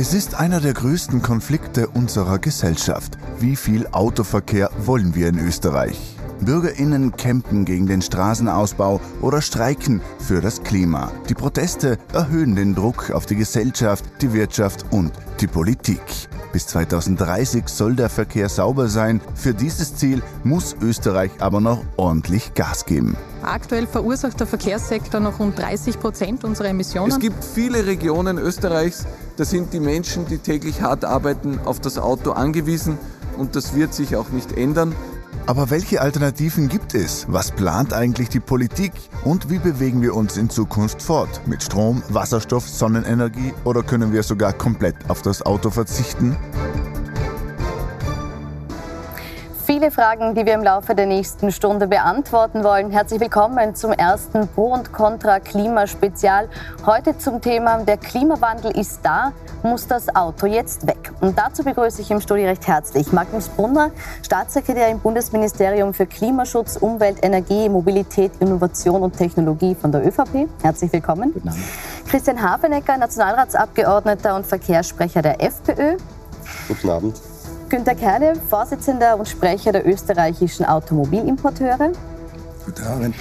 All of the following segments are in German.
Es ist einer der größten Konflikte unserer Gesellschaft. Wie viel Autoverkehr wollen wir in Österreich? Bürgerinnen campen gegen den Straßenausbau oder streiken für das Klima. Die Proteste erhöhen den Druck auf die Gesellschaft, die Wirtschaft und die Politik. Bis 2030 soll der Verkehr sauber sein. Für dieses Ziel muss Österreich aber noch ordentlich Gas geben. Aktuell verursacht der Verkehrssektor noch rund 30 Prozent unserer Emissionen. Es gibt viele Regionen Österreichs, da sind die Menschen, die täglich hart arbeiten, auf das Auto angewiesen und das wird sich auch nicht ändern. Aber welche Alternativen gibt es? Was plant eigentlich die Politik? Und wie bewegen wir uns in Zukunft fort? Mit Strom, Wasserstoff, Sonnenenergie oder können wir sogar komplett auf das Auto verzichten? Viele Fragen, die wir im Laufe der nächsten Stunde beantworten wollen. Herzlich willkommen zum ersten Pro und Contra Klimaspezial. Heute zum Thema Der Klimawandel ist da, muss das Auto jetzt weg? Und dazu begrüße ich im Studio recht herzlich Magnus Brunner, Staatssekretär im Bundesministerium für Klimaschutz, Umwelt, Energie, Mobilität, Innovation und Technologie von der ÖVP. Herzlich willkommen. Guten Abend. Christian Hafenecker, Nationalratsabgeordneter und Verkehrssprecher der FPÖ. Guten Abend. Günter Kerle, Vorsitzender und Sprecher der österreichischen Automobilimporteure. Guten Abend.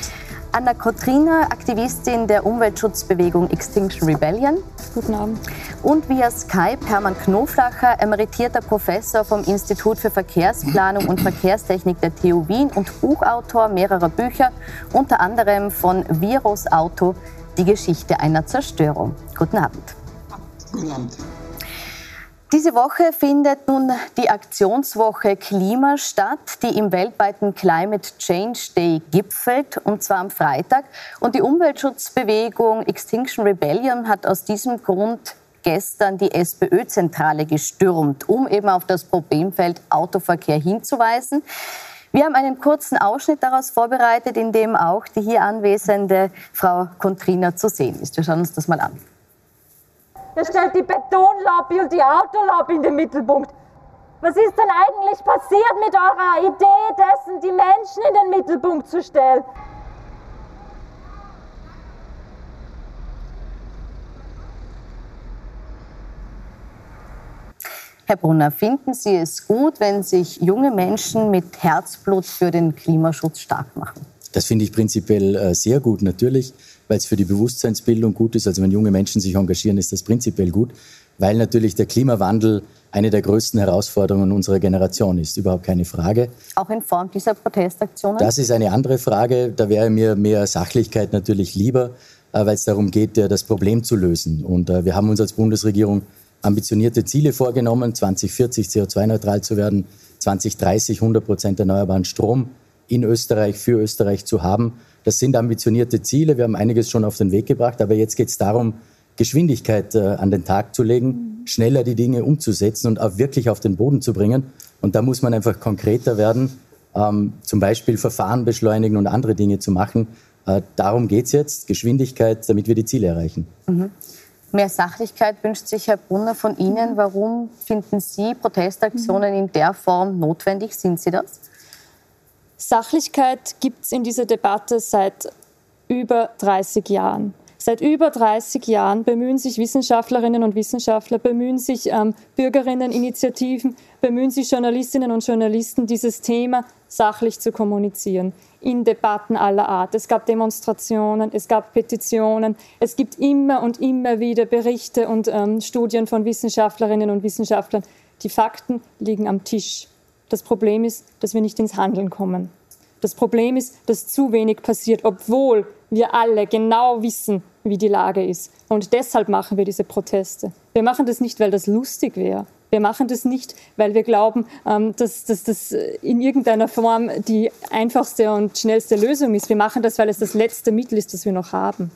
Anna Kotrina, Aktivistin der Umweltschutzbewegung Extinction Rebellion. Guten Abend. Und via Skype Hermann Knoflacher, emeritierter Professor vom Institut für Verkehrsplanung und Verkehrstechnik der TU Wien und Buchautor mehrerer Bücher, unter anderem von Virus Auto, die Geschichte einer Zerstörung. Guten Abend. Guten Abend. Diese Woche findet nun die Aktionswoche Klima statt, die im weltweiten Climate Change Day gipfelt, und zwar am Freitag. Und die Umweltschutzbewegung Extinction Rebellion hat aus diesem Grund gestern die SPÖ-Zentrale gestürmt, um eben auf das Problemfeld Autoverkehr hinzuweisen. Wir haben einen kurzen Ausschnitt daraus vorbereitet, in dem auch die hier anwesende Frau Contrina zu sehen ist. Wir schauen uns das mal an. Er stellt die Betonlobby und die Autolobby in den Mittelpunkt. Was ist denn eigentlich passiert mit eurer Idee dessen, die Menschen in den Mittelpunkt zu stellen? Herr Brunner, finden Sie es gut, wenn sich junge Menschen mit Herzblut für den Klimaschutz stark machen? Das finde ich prinzipiell äh, sehr gut, natürlich, weil es für die Bewusstseinsbildung gut ist. Also wenn junge Menschen sich engagieren, ist das prinzipiell gut, weil natürlich der Klimawandel eine der größten Herausforderungen unserer Generation ist, überhaupt keine Frage. Auch in Form dieser Protestaktionen? Das ist eine andere Frage. Da wäre mir mehr Sachlichkeit natürlich lieber, äh, weil es darum geht, das Problem zu lösen. Und äh, wir haben uns als Bundesregierung ambitionierte Ziele vorgenommen, 2040 CO2-neutral zu werden, 2030 100 Prozent erneuerbaren Strom in Österreich, für Österreich zu haben. Das sind ambitionierte Ziele. Wir haben einiges schon auf den Weg gebracht. Aber jetzt geht es darum, Geschwindigkeit äh, an den Tag zu legen, schneller die Dinge umzusetzen und auch wirklich auf den Boden zu bringen. Und da muss man einfach konkreter werden, ähm, zum Beispiel Verfahren beschleunigen und andere Dinge zu machen. Äh, darum geht es jetzt, Geschwindigkeit, damit wir die Ziele erreichen. Mhm. Mehr Sachlichkeit wünscht sich Herr Brunner von Ihnen. Warum finden Sie Protestaktionen in der Form notwendig? Sind Sie das? Sachlichkeit gibt es in dieser Debatte seit über 30 Jahren. Seit über 30 Jahren bemühen sich Wissenschaftlerinnen und Wissenschaftler, bemühen sich ähm, Bürgerinneninitiativen, bemühen sich Journalistinnen und Journalisten, dieses Thema sachlich zu kommunizieren, in Debatten aller Art. Es gab Demonstrationen, es gab Petitionen, es gibt immer und immer wieder Berichte und ähm, Studien von Wissenschaftlerinnen und Wissenschaftlern. Die Fakten liegen am Tisch. Das Problem ist, dass wir nicht ins Handeln kommen. Das Problem ist, dass zu wenig passiert, obwohl wir alle genau wissen, wie die Lage ist. Und deshalb machen wir diese Proteste. Wir machen das nicht, weil das lustig wäre. Wir machen das nicht, weil wir glauben, ähm, dass, dass das in irgendeiner Form die einfachste und schnellste Lösung ist. Wir machen das, weil es das letzte Mittel ist, das wir noch haben.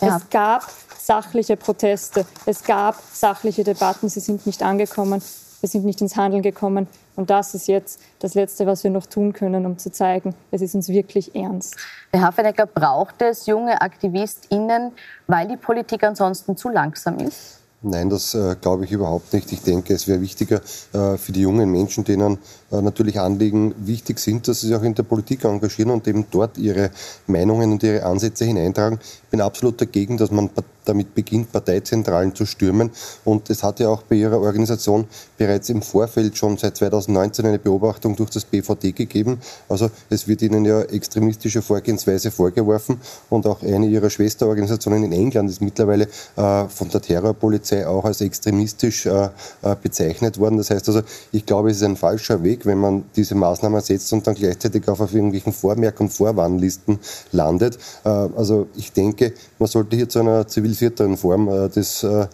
Ja. Es gab sachliche Proteste, es gab sachliche Debatten, sie sind nicht angekommen, wir sind nicht ins Handeln gekommen. Und das ist jetzt das Letzte, was wir noch tun können, um zu zeigen, es ist uns wirklich ernst. Herr Hafenecker, braucht es junge AktivistInnen, weil die Politik ansonsten zu langsam ist? Nein, das äh, glaube ich überhaupt nicht. Ich denke, es wäre wichtiger äh, für die jungen Menschen, denen natürlich Anliegen wichtig sind, dass sie sich auch in der Politik engagieren und eben dort ihre Meinungen und ihre Ansätze hineintragen. Ich bin absolut dagegen, dass man damit beginnt, Parteizentralen zu stürmen. Und es hat ja auch bei Ihrer Organisation bereits im Vorfeld schon seit 2019 eine Beobachtung durch das BVD gegeben. Also es wird Ihnen ja extremistische Vorgehensweise vorgeworfen. Und auch eine Ihrer Schwesterorganisationen in England ist mittlerweile äh, von der Terrorpolizei auch als extremistisch äh, äh, bezeichnet worden. Das heißt also, ich glaube, es ist ein falscher Weg, wenn man diese Maßnahmen setzt und dann gleichzeitig auch auf irgendwelchen Vormerk- und Vorwarnlisten landet. Äh, also ich denke, man sollte hier zu einer zivilisierteren Form äh, des äh,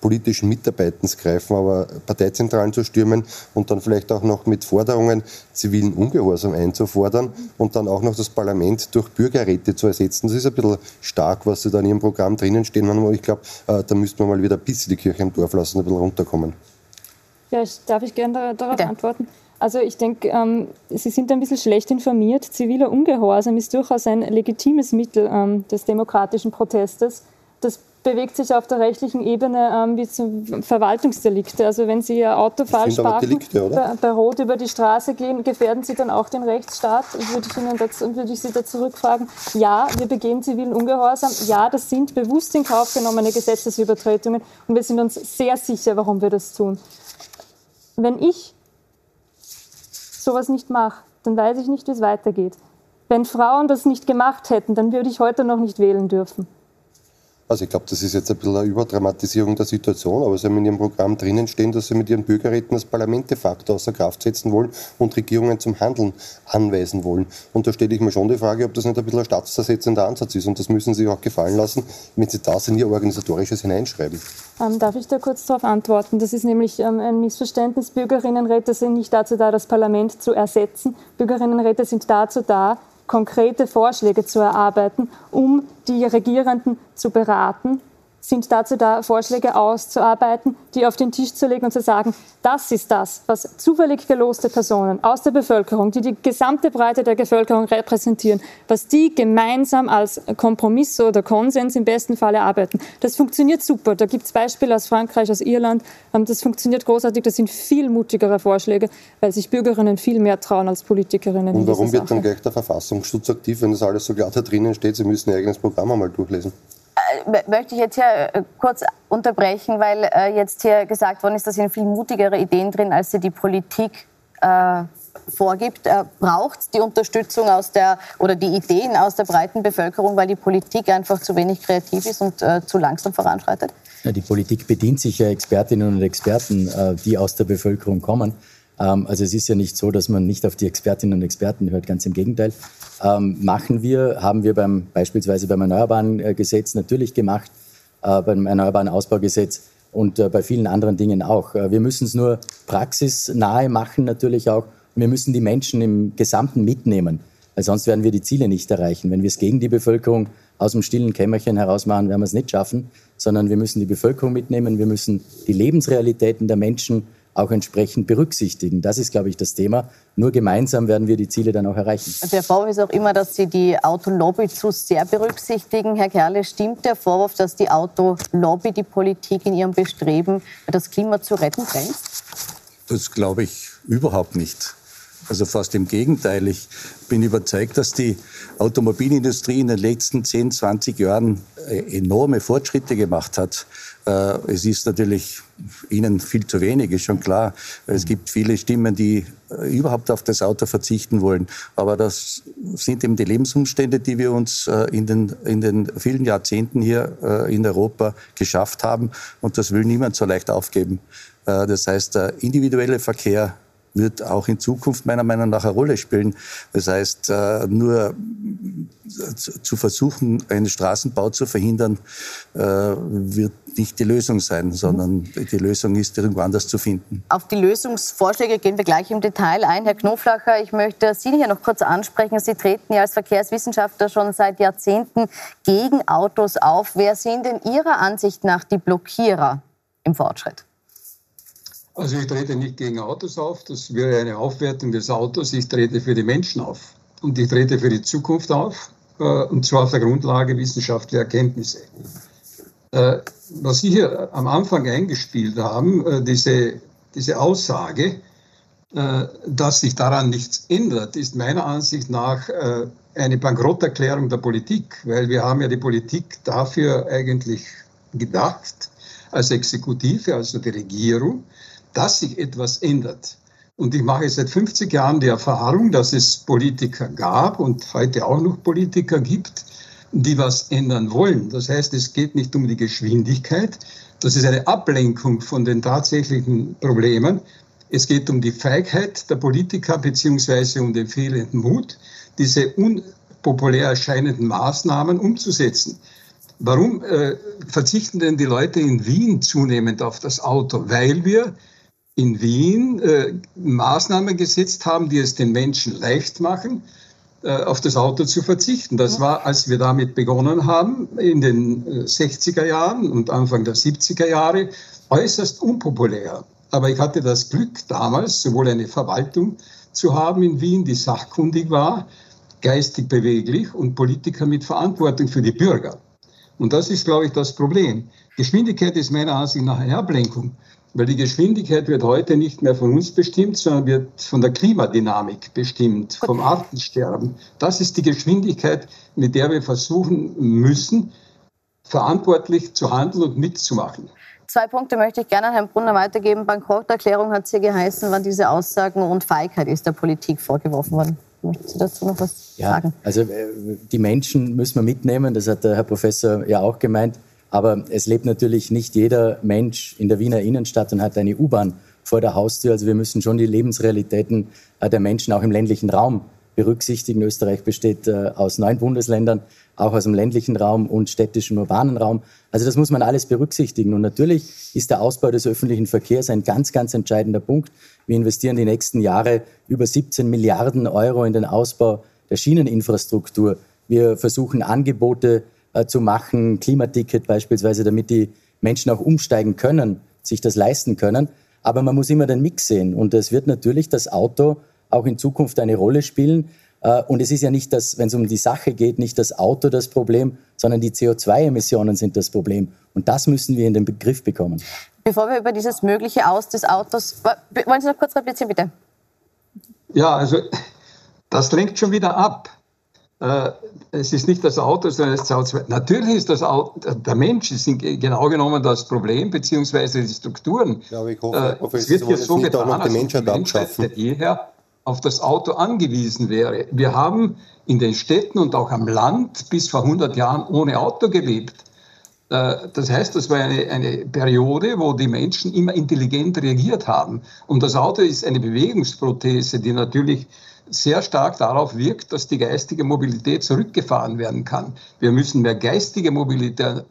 politischen Mitarbeitens greifen, aber Parteizentralen zu stürmen und dann vielleicht auch noch mit Forderungen zivilen Ungehorsam einzufordern und dann auch noch das Parlament durch Bürgerräte zu ersetzen, das ist ein bisschen stark, was Sie da in Ihrem Programm drinnen stehen. Ich glaube, da müsste man mal wieder ein bisschen die Kirche im Dorf lassen, ein bisschen runterkommen. Ja, ich, darf ich gerne darauf Bitte. antworten? Also ich denke, ähm, Sie sind ein bisschen schlecht informiert. Ziviler Ungehorsam ist durchaus ein legitimes Mittel ähm, des demokratischen Protestes. Das bewegt sich auf der rechtlichen Ebene ähm, wie zum Verwaltungsdelikte. Also wenn Sie Ihr Auto falsch parken, bei, bei, Rot über die Straße gehen, gefährden Sie dann auch den Rechtsstaat? Würde ich, Ihnen dazu, würde ich Sie da zurückfragen, ja, wir begehen zivilen Ungehorsam. Ja, das sind bewusst in Kauf genommene Gesetzesübertretungen und wir sind uns sehr sicher, warum wir das tun. Wenn ich sowas nicht mache, dann weiß ich nicht, wie es weitergeht. Wenn Frauen das nicht gemacht hätten, dann würde ich heute noch nicht wählen dürfen. Also ich glaube, das ist jetzt ein bisschen eine Überdramatisierung der Situation, aber Sie haben in Ihrem Programm drinnen stehen, dass Sie mit Ihren Bürgerräten das Parlament de facto außer Kraft setzen wollen und Regierungen zum Handeln anweisen wollen. Und da stelle ich mir schon die Frage, ob das nicht ein bisschen ein staatszersetzender Ansatz ist. Und das müssen Sie sich auch gefallen lassen, wenn Sie das in Ihr Organisatorisches hineinschreiben. Ähm, darf ich da kurz darauf antworten? Das ist nämlich ähm, ein Missverständnis. Bürgerinnenräte sind nicht dazu da, das Parlament zu ersetzen. Bürgerinnenräte sind dazu da, konkrete Vorschläge zu erarbeiten, um die Regierenden zu beraten sind dazu da, Vorschläge auszuarbeiten, die auf den Tisch zu legen und zu sagen, das ist das, was zufällig geloste Personen aus der Bevölkerung, die die gesamte Breite der Bevölkerung repräsentieren, was die gemeinsam als Kompromiss oder Konsens im besten Fall erarbeiten. Das funktioniert super. Da gibt es Beispiele aus Frankreich, aus Irland. Ähm, das funktioniert großartig. Das sind viel mutigere Vorschläge, weil sich Bürgerinnen viel mehr trauen als Politikerinnen. Und warum wird dann gleich der Verfassungsschutz aktiv, wenn das alles so klar da drinnen steht? Sie müssen Ihr eigenes Programm einmal durchlesen. Äh, möchte ich jetzt hier äh, kurz unterbrechen, weil äh, jetzt hier gesagt worden ist, dass sind viel mutigere Ideen drin, als sie die Politik äh, vorgibt. Äh, braucht die Unterstützung aus der oder die Ideen aus der breiten Bevölkerung, weil die Politik einfach zu wenig kreativ ist und äh, zu langsam voranschreitet? Ja, die Politik bedient sich ja Expertinnen und Experten, die aus der Bevölkerung kommen. Ähm, also es ist ja nicht so, dass man nicht auf die Expertinnen und Experten hört, ganz im Gegenteil. Ähm, machen wir, haben wir beim, beispielsweise beim Erneuerbaren äh, Gesetz natürlich gemacht, äh, beim Erneuerbaren Ausbaugesetz und äh, bei vielen anderen Dingen auch. Wir müssen es nur praxisnahe machen natürlich auch. Wir müssen die Menschen im Gesamten mitnehmen, weil sonst werden wir die Ziele nicht erreichen. Wenn wir es gegen die Bevölkerung aus dem stillen Kämmerchen heraus machen, werden wir es nicht schaffen, sondern wir müssen die Bevölkerung mitnehmen, wir müssen die Lebensrealitäten der Menschen auch entsprechend berücksichtigen. Das ist, glaube ich, das Thema. Nur gemeinsam werden wir die Ziele dann auch erreichen. Der Vorwurf ist auch immer, dass Sie die Autolobby zu sehr berücksichtigen. Herr Kerle, stimmt der Vorwurf, dass die Autolobby die Politik in ihrem Bestreben, das Klima zu retten, bremst? Das glaube ich überhaupt nicht. Also fast im Gegenteil. Ich bin überzeugt, dass die Automobilindustrie in den letzten 10, 20 Jahren äh, enorme Fortschritte gemacht hat. Äh, es ist natürlich Ihnen viel zu wenig, ist schon klar. Es gibt viele Stimmen, die äh, überhaupt auf das Auto verzichten wollen. Aber das sind eben die Lebensumstände, die wir uns in den, in den vielen Jahrzehnten hier in Europa geschafft haben. Und das will niemand so leicht aufgeben. Das heißt, der individuelle Verkehr wird auch in Zukunft meiner Meinung nach eine Rolle spielen. Das heißt, äh, nur zu versuchen, einen Straßenbau zu verhindern, äh, wird nicht die Lösung sein, sondern die Lösung ist irgendwo anders zu finden. Auf die Lösungsvorschläge gehen wir gleich im Detail ein. Herr Knoflacher, ich möchte Sie hier noch kurz ansprechen. Sie treten ja als Verkehrswissenschaftler schon seit Jahrzehnten gegen Autos auf. Wer sind denn Ihrer Ansicht nach die Blockierer im Fortschritt? Also ich trete nicht gegen Autos auf, das wäre eine Aufwertung des Autos. Ich trete für die Menschen auf und ich trete für die Zukunft auf, äh, und zwar auf der Grundlage wissenschaftlicher Erkenntnisse. Äh, was Sie hier am Anfang eingespielt haben, äh, diese, diese Aussage, dass sich daran nichts ändert, ist meiner Ansicht nach eine Bankrotterklärung der Politik, weil wir haben ja die Politik dafür eigentlich gedacht, als Exekutive, also die Regierung, dass sich etwas ändert. Und ich mache seit 50 Jahren die Erfahrung, dass es Politiker gab und heute auch noch Politiker gibt, die was ändern wollen. Das heißt, es geht nicht um die Geschwindigkeit, das ist eine Ablenkung von den tatsächlichen Problemen. Es geht um die Feigheit der Politiker beziehungsweise um den fehlenden Mut, diese unpopulär erscheinenden Maßnahmen umzusetzen. Warum äh, verzichten denn die Leute in Wien zunehmend auf das Auto? Weil wir in Wien äh, Maßnahmen gesetzt haben, die es den Menschen leicht machen, äh, auf das Auto zu verzichten. Das war, als wir damit begonnen haben, in den 60er äh, Jahren und Anfang der 70er Jahre, äußerst unpopulär. Aber ich hatte das Glück damals, sowohl eine Verwaltung zu haben in Wien, die sachkundig war, geistig beweglich und Politiker mit Verantwortung für die Bürger. Und das ist, glaube ich, das Problem. Geschwindigkeit ist meiner Ansicht nach eine Ablenkung. Weil die Geschwindigkeit wird heute nicht mehr von uns bestimmt, sondern wird von der Klimadynamik bestimmt, vom Artensterben. Das ist die Geschwindigkeit, mit der wir versuchen müssen, verantwortlich zu handeln und mitzumachen. Zwei Punkte möchte ich gerne an Herrn Brunner weitergeben. Bankrotterklärung hat es hier geheißen, wann diese Aussagen und Feigheit ist der Politik vorgeworfen worden. Möchten Sie dazu noch was ja, sagen? Also äh, die Menschen müssen wir mitnehmen, das hat der Herr Professor ja auch gemeint. Aber es lebt natürlich nicht jeder Mensch in der Wiener Innenstadt und hat eine U-Bahn vor der Haustür. Also wir müssen schon die Lebensrealitäten äh, der Menschen auch im ländlichen Raum berücksichtigen. Österreich besteht äh, aus neun Bundesländern, auch aus dem ländlichen Raum und städtischen urbanen Raum. Also das muss man alles berücksichtigen. Und natürlich ist der Ausbau des öffentlichen Verkehrs ein ganz, ganz entscheidender Punkt. Wir investieren die nächsten Jahre über 17 Milliarden Euro in den Ausbau der Schieneninfrastruktur. Wir versuchen Angebote äh, zu machen, Klimaticket beispielsweise, damit die Menschen auch umsteigen können, sich das leisten können. Aber man muss immer den Mix sehen. Und es wird natürlich das Auto auch in Zukunft eine Rolle spielen. Äh, und es ist ja nicht das, wenn es um die Sache geht, nicht das Auto das Problem, sondern die CO2-Emissionen sind das Problem. Und das müssen wir in den Begriff bekommen. Bevor wir über dieses mögliche Aus des Autos, wollen Sie noch kurz replizieren, bitte? Ja, also das lenkt schon wieder ab. Äh, es ist nicht das Auto, sondern das CO2. Natürlich ist das Auto, der Mensch ist genau genommen das Problem, beziehungsweise die Strukturen. Ja, ich hoffe, äh, es wird hier so getan, als die Menschheit, Menschheit jeher auf das Auto angewiesen wäre. Wir haben in den Städten und auch am Land bis vor 100 Jahren ohne Auto gelebt. Äh, das heißt, das war eine, eine Periode, wo die Menschen immer intelligent reagiert haben. Und das Auto ist eine Bewegungsprothese, die natürlich sehr stark darauf wirkt, dass die geistige Mobilität zurückgefahren werden kann. Wir müssen mehr geistige Mobilität,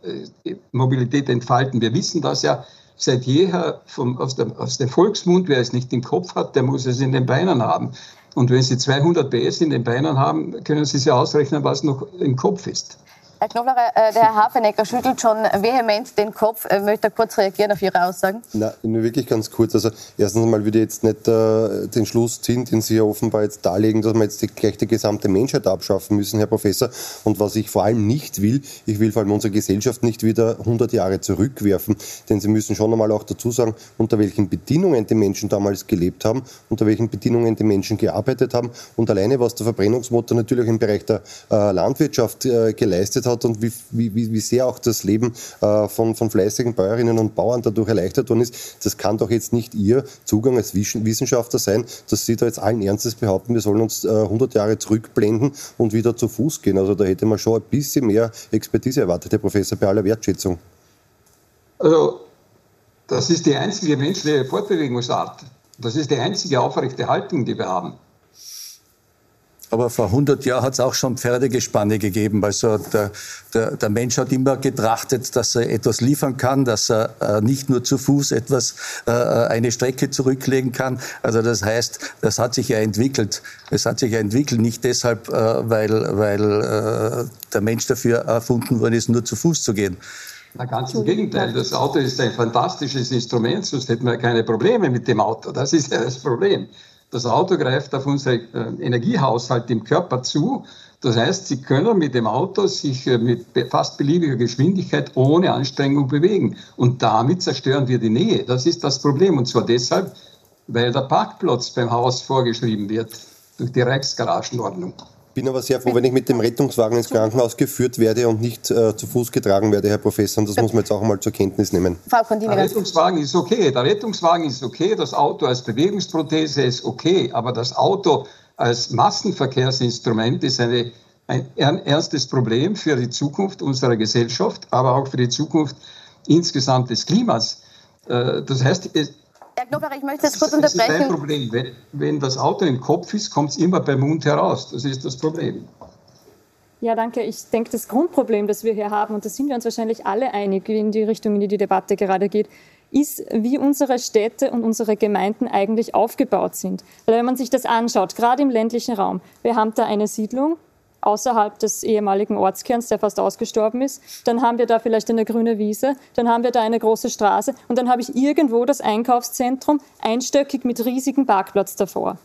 äh, Mobilität entfalten. Wir wissen das ja seit jeher vom, aus, dem, aus dem Volksmund, wer es nicht im Kopf hat, der muss es in den Beinen haben. Und wenn Sie 200 PS in den Beinen haben, können Sie sich ausrechnen, was noch im Kopf ist. Herr Knobler, äh, der Herr Hafenecker schüttelt schon vehement den Kopf. Äh, möchte kurz reagieren auf Ihre Aussagen? Na, nur wirklich ganz kurz. Also erstens einmal würde ich jetzt nicht äh, den Schluss ziehen, den Sie ja offenbar jetzt darlegen, dass wir jetzt die, gleich die gesamte Menschheit abschaffen müssen, Herr Professor. Und was ich vor allem nicht will, ich will vor allem unsere Gesellschaft nicht wieder 100 Jahre zurückwerfen. Denn Sie müssen schon einmal auch dazu sagen, unter welchen Bedingungen die Menschen damals gelebt haben, unter welchen Bedingungen die Menschen gearbeitet haben. Und alleine, was der Verbrennungsmotor natürlich im Bereich der äh, Landwirtschaft äh, geleistet hat, hat und wie, wie, wie sehr auch das Leben äh, von, von fleißigen Bäuerinnen und Bauern dadurch erleichtert worden ist, das kann doch jetzt nicht Ihr Zugang als Wissenschaftler sein, dass Sie da jetzt allen Ernstes behaupten, wir sollen uns äh, 100 Jahre zurückblenden und wieder zu Fuß gehen. Also da hätte man schon ein bisschen mehr Expertise erwartet, Herr Professor, bei aller Wertschätzung. Also, das ist die einzige menschliche Fortbewegungsart. Das ist die einzige aufrechte Haltung, die wir haben. Aber vor 100 Jahren hat es auch schon Pferdegespanne gegeben. Also der, der, der, Mensch hat immer getrachtet, dass er etwas liefern kann, dass er äh, nicht nur zu Fuß etwas, äh, eine Strecke zurücklegen kann. Also das heißt, das hat sich ja entwickelt. Es hat sich ja entwickelt, nicht deshalb, äh, weil, weil äh, der Mensch dafür erfunden worden ist, nur zu Fuß zu gehen. Na, ganz im Gegenteil. Das Auto ist ein fantastisches Instrument, sonst hätten wir keine Probleme mit dem Auto. Das ist ja das Problem. Das Auto greift auf unseren äh, Energiehaushalt im Körper zu. Das heißt, Sie können mit dem Auto sich äh, mit fast beliebiger Geschwindigkeit ohne Anstrengung bewegen. Und damit zerstören wir die Nähe. Das ist das Problem. Und zwar deshalb, weil der Parkplatz beim Haus vorgeschrieben wird durch die Reichsgaragenordnung. Bin aber sehr froh, wenn ich mit dem Rettungswagen ins Krankenhaus geführt werde und nicht äh, zu Fuß getragen werde, Herr Professor. Und das muss man jetzt auch einmal zur Kenntnis nehmen. Der Rettungswagen ist okay. Der Rettungswagen ist okay. Das Auto als Bewegungsprothese ist okay. Aber das Auto als Massenverkehrsinstrument ist eine, ein ernstes Problem für die Zukunft unserer Gesellschaft, aber auch für die Zukunft insgesamt des Klimas. Äh, das heißt, Herr Knopfler, ich möchte jetzt kurz unterbrechen. Das ist ein Problem. Wenn, wenn das Auto im Kopf ist, kommt es immer beim Mund heraus. Das ist das Problem. Ja, danke. Ich denke, das Grundproblem, das wir hier haben, und da sind wir uns wahrscheinlich alle einig in die Richtung, in die die Debatte gerade geht, ist, wie unsere Städte und unsere Gemeinden eigentlich aufgebaut sind. Weil wenn man sich das anschaut, gerade im ländlichen Raum, wir haben da eine Siedlung, außerhalb des ehemaligen Ortskerns, der fast ausgestorben ist. Dann haben wir da vielleicht eine grüne Wiese, dann haben wir da eine große Straße und dann habe ich irgendwo das Einkaufszentrum einstöckig mit riesigem Parkplatz davor.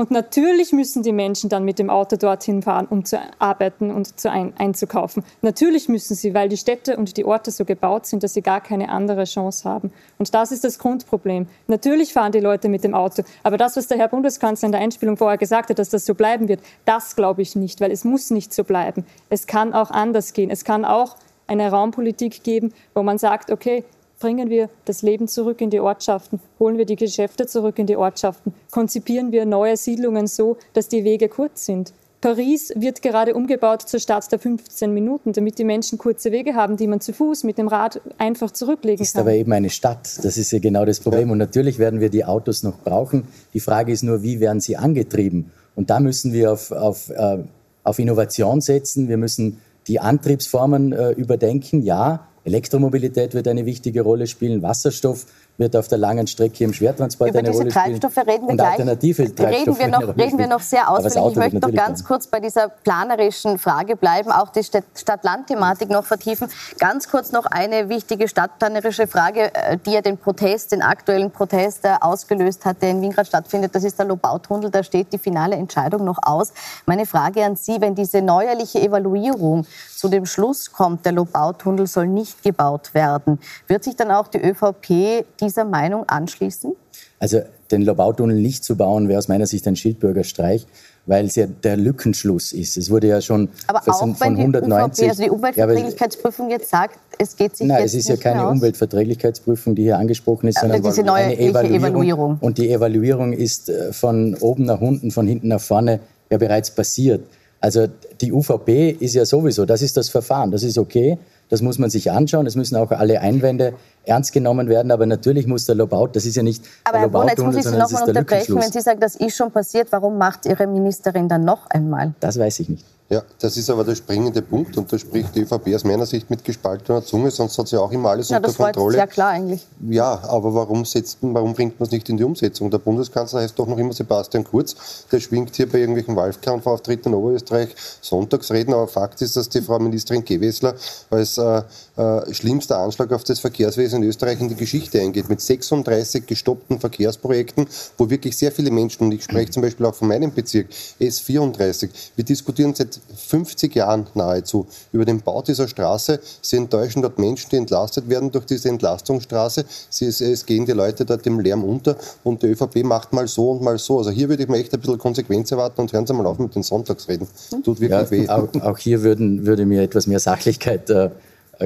Und natürlich müssen die Menschen dann mit dem Auto dorthin fahren, um zu arbeiten und zu ein, einzukaufen. Natürlich müssen sie, weil die Städte und die Orte so gebaut sind, dass sie gar keine andere Chance haben. Und das ist das Grundproblem. Natürlich fahren die Leute mit dem Auto. Aber das, was der Herr Bundeskanzler in der Einspielung vorher gesagt hat, dass das so bleiben wird, das glaube ich nicht, weil es muss nicht so bleiben. Es kann auch anders gehen. Es kann auch eine Raumpolitik geben, wo man sagt, okay, bringen wir das Leben zurück in die Ortschaften, holen wir die Geschäfte zurück in die Ortschaften, konzipieren wir neue Siedlungen so, dass die Wege kurz sind. Paris wird gerade umgebaut zur Stadt der 15 Minuten, damit die Menschen kurze Wege haben, die man zu Fuß mit dem Rad einfach zurücklegen ist kann. Ist aber eben eine Stadt. Das ist ja genau das Problem. Und natürlich werden wir die Autos noch brauchen. Die Frage ist nur, wie werden sie angetrieben? Und da müssen wir auf, auf, äh, auf Innovation setzen. Wir müssen die Antriebsformen äh, überdenken, ja. Elektromobilität wird eine wichtige Rolle spielen, Wasserstoff wird auf der langen Strecke im Schwertransport Über eine Rolle spielen. Über diese Treibstoffe reden wir gleich. Alternative reden wir noch, reden wir noch sehr ausführlich. Ich möchte noch ganz kurz bei dieser planerischen Frage bleiben, auch die Stadt-Land-Thematik noch vertiefen. Ganz kurz noch eine wichtige stadtplanerische Frage, äh, die ja den Protest, den aktuellen Protest äh, ausgelöst hat, der in Wien gerade stattfindet. Das ist der Lobautunnel. Da steht die finale Entscheidung noch aus. Meine Frage an Sie, wenn diese neuerliche Evaluierung zu dem Schluss kommt, der Lobautunnel soll nicht gebaut werden, wird sich dann auch die ÖVP dieser Meinung anschließen? Also den Lobautunnel nicht zu bauen, wäre aus meiner Sicht ein Schildbürgerstreich weil es ja der Lückenschluss ist. Es wurde ja schon aber auch von wenn 190. Die, also die Umweltverträglichkeitsprüfung jetzt sagt, es geht sich Nein, jetzt es ist ja keine Umweltverträglichkeitsprüfung, die hier angesprochen ist, sondern diese neue eine Evaluierung. Evaluierung. Und die Evaluierung ist äh, von oben nach unten, von hinten nach vorne ja bereits passiert. Also die UVP ist ja sowieso, das ist das Verfahren, das ist okay, das muss man sich anschauen, es müssen auch alle Einwände ernst genommen werden, aber natürlich muss der Lobout, das ist ja nicht aber der Lobout, jetzt muss ich Sie noch mal unterbrechen, wenn Sie sagen, das ist schon passiert, warum macht Ihre Ministerin dann noch einmal? Das weiß ich nicht. Ja, das ist aber der springende Punkt und da spricht die ÖVP aus meiner Sicht mit gespaltener Zunge, sonst hat sie auch immer alles ja, unter Kontrolle. Ja, klar eigentlich. Ja, aber warum, setzt, warum bringt man es nicht in die Umsetzung? Der Bundeskanzler heißt doch noch immer Sebastian Kurz, der schwingt hier bei irgendwelchen Wahlkampfauftritten in Oberösterreich Sonntagsreden, aber Fakt ist, dass die Frau Ministerin Gewessler als äh, äh, schlimmster Anschlag auf das Verkehrswesen in Österreich in die Geschichte eingeht, mit 36 gestoppten Verkehrsprojekten, wo wirklich sehr viele Menschen, und ich spreche zum Beispiel auch von meinem Bezirk, S34, wir diskutieren seit 50 Jahren nahezu über den Bau dieser Straße. Sie enttäuschen dort Menschen, die entlastet werden durch diese Entlastungsstraße. Sie, es, es gehen die Leute dort im Lärm unter und die ÖVP macht mal so und mal so. Also hier würde ich mir echt ein bisschen Konsequenz erwarten und hören Sie mal auf mit den Sonntagsreden. Tut wirklich ja, weh. Auch, auch, hier würden, würde mir etwas mehr Sachlichkeit, äh, äh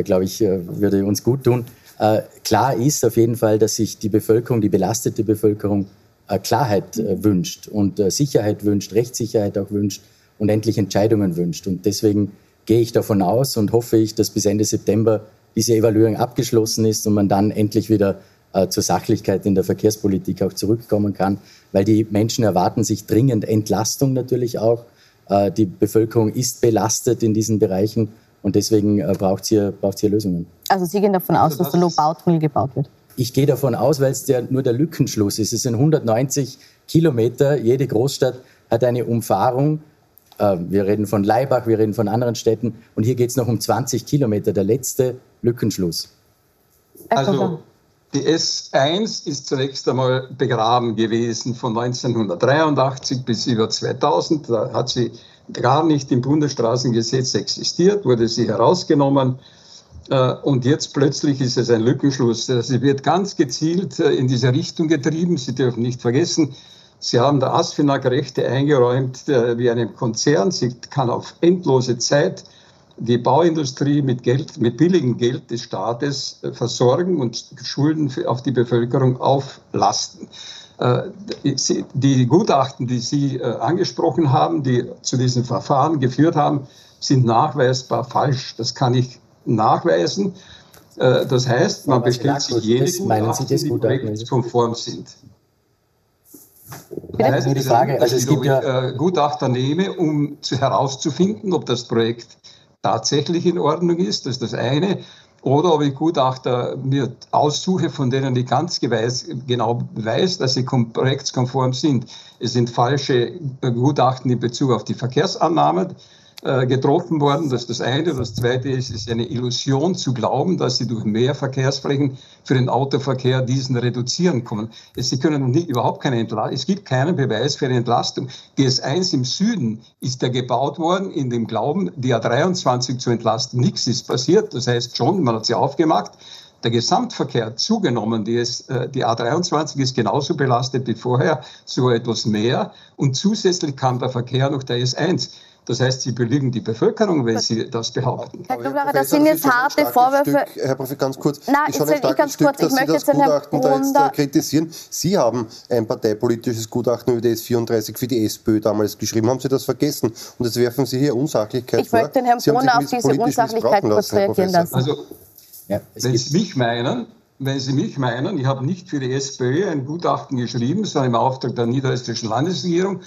glaube ich, äh, würde uns gut tun. Äh, klar ist auf jeden Fall, dass sich die Bevölkerung, die belastete Bevölkerung, äh, Klarheit äh, wünscht und Sicherheit wünscht, Rechtssicherheit auch wünscht und endlich Entscheidungen wünscht. Und deswegen gehe ich davon aus und hoffe ich, dass bis Ende September diese Evaluierung abgeschlossen ist und man dann endlich wieder äh, zur Sachlichkeit in der Verkehrspolitik auch zurückkommen kann, weil die Menschen erwarten sich dringend Entlastung natürlich auch. Äh, die Bevölkerung ist belastet in diesen Bereichen und deswegen äh, braucht es hier, hier Lösungen. Also Sie gehen davon aus, dass der Lobautunnel gebaut wird? Ich gehe davon aus, weil es nur der Lückenschluss ist. Es sind 190 Kilometer. Jede Großstadt hat eine Umfahrung äh, wir reden von Leibach, wir reden von anderen Städten. Und hier geht es noch um 20 Kilometer, der letzte Lückenschluss. Also die S1 ist zunächst einmal begraben gewesen von 1983 bis über 2000. Da hat sie gar nicht im Bundesstraßengesetz existiert, wurde sie herausgenommen. Äh, und jetzt plötzlich ist es ein Lückenschluss. Sie wird ganz gezielt äh, in diese Richtung getrieben. Sie dürfen nicht vergessen, Sie haben der ASFINAG Rechte eingeräumt äh, wie einem Konzern. Sie kann auf endlose Zeit die Bauindustrie mit Geld, mit billigem Geld des Staates versorgen und Schulden auf die Bevölkerung auflasten. Äh, die Gutachten, die Sie angesprochen haben, die zu diesem Verfahren geführt haben, sind nachweisbar falsch. Das kann ich nachweisen. Das heißt, man bestellt sich jene Gutachten, die projektkonform sind. Das heißt, die Frage, also es gibt ja äh, Gutachter nehme, um zu, herauszufinden, ob das Projekt tatsächlich in Ordnung ist, das ist das eine, oder ob ich Gutachter mir aussuche, von denen ich ganz geweis, genau weiß, dass sie projektskonform sind. Es sind falsche Gutachten in Bezug auf die Verkehrsannahmen äh, getroffen worden. Das ist das eine. Das zweite ist, es ist eine Illusion zu glauben, dass sie durch mehr Verkehrsflächen für den Autoverkehr diesen reduzieren können. Sie können nie, überhaupt keine Entlastung. Es gibt keinen Beweis für eine Entlastung. GS1 im Süden ist ja gebaut worden in dem Glauben, die A23 zu entlasten. Nichts ist passiert. Das heißt schon, man hat sie aufgemacht der Gesamtverkehr zugenommen. Die, ist, äh, die A23 ist genauso belastet wie vorher, so etwas mehr. Und zusätzlich kam der Verkehr noch der S1. Das heißt, Sie belügen die Bevölkerung, wenn Sie das behaupten. Herr Kluglacher, das sind jetzt harte Vorwürfe. Stück, Herr Profi, ganz kurz. Nein, ich, ich ganz Stück, kurz. Ich möchte jetzt den Herrn Brunner... kritisieren. Sie haben ein parteipolitisches Gutachten über die S34 für die SPÖ damals geschrieben. Haben Sie das vergessen? Und jetzt werfen Sie hier Unsachlichkeit ich vor. Ich möchte den Herrn Brunner auf diese Unsachlichkeit kurz reagieren lassen. Also, ja, wenn Sie mich meinen, wenn Sie mich meinen, ich habe nicht für die SPÖ ein Gutachten geschrieben, sondern im Auftrag der niederösterreichischen Landesregierung,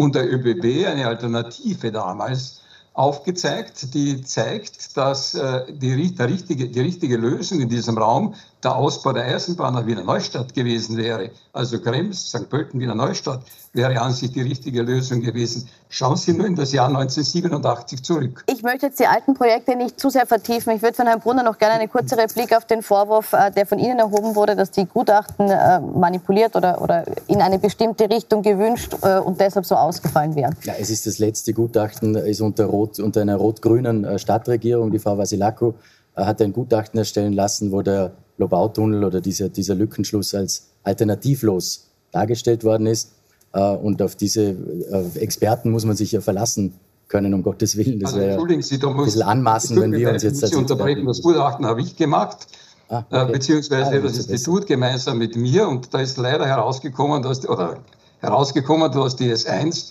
und der ÖBB eine Alternative damals aufgezeigt, die zeigt, dass äh, die, der richtige, die richtige Lösung in diesem Raum der Ausbau der Eisenbahn nach Wiener Neustadt gewesen wäre. Also Krems, St. Pölten, Wiener Neustadt wäre an sich die richtige Lösung gewesen. Schauen Sie nur in das Jahr 1987 zurück. Ich möchte jetzt die alten Projekte nicht zu sehr vertiefen. Ich würde von Herrn Brunner noch gerne eine kurze Replik auf den Vorwurf, äh, der von Ihnen erhoben wurde, dass die Gutachten äh, manipuliert oder, oder in eine bestimmte Richtung gewünscht äh, und deshalb so ausgefallen wären. Ja, es ist das letzte Gutachten, ist unter, Rot, unter einer rot-grünen Stadtregierung. Die Frau Vasilako hat ein Gutachten erstellen lassen, wo der Lobautunnel oder dieser, dieser Lückenschluss als alternativlos dargestellt worden ist. Äh, und auf diese äh, Experten muss man sich ja verlassen können, um Gottes Willen. Das also, entschuldigen Sie, da muss, ein bisschen anmaßen, wenn wir uns jetzt... Sie unterbrechen, das Gutachten habe ich gemacht, ah, okay. äh, beziehungsweise ah, das Institut gemeinsam mit mir und da ist leider herausgekommen, dass, oder herausgekommen, dass die S1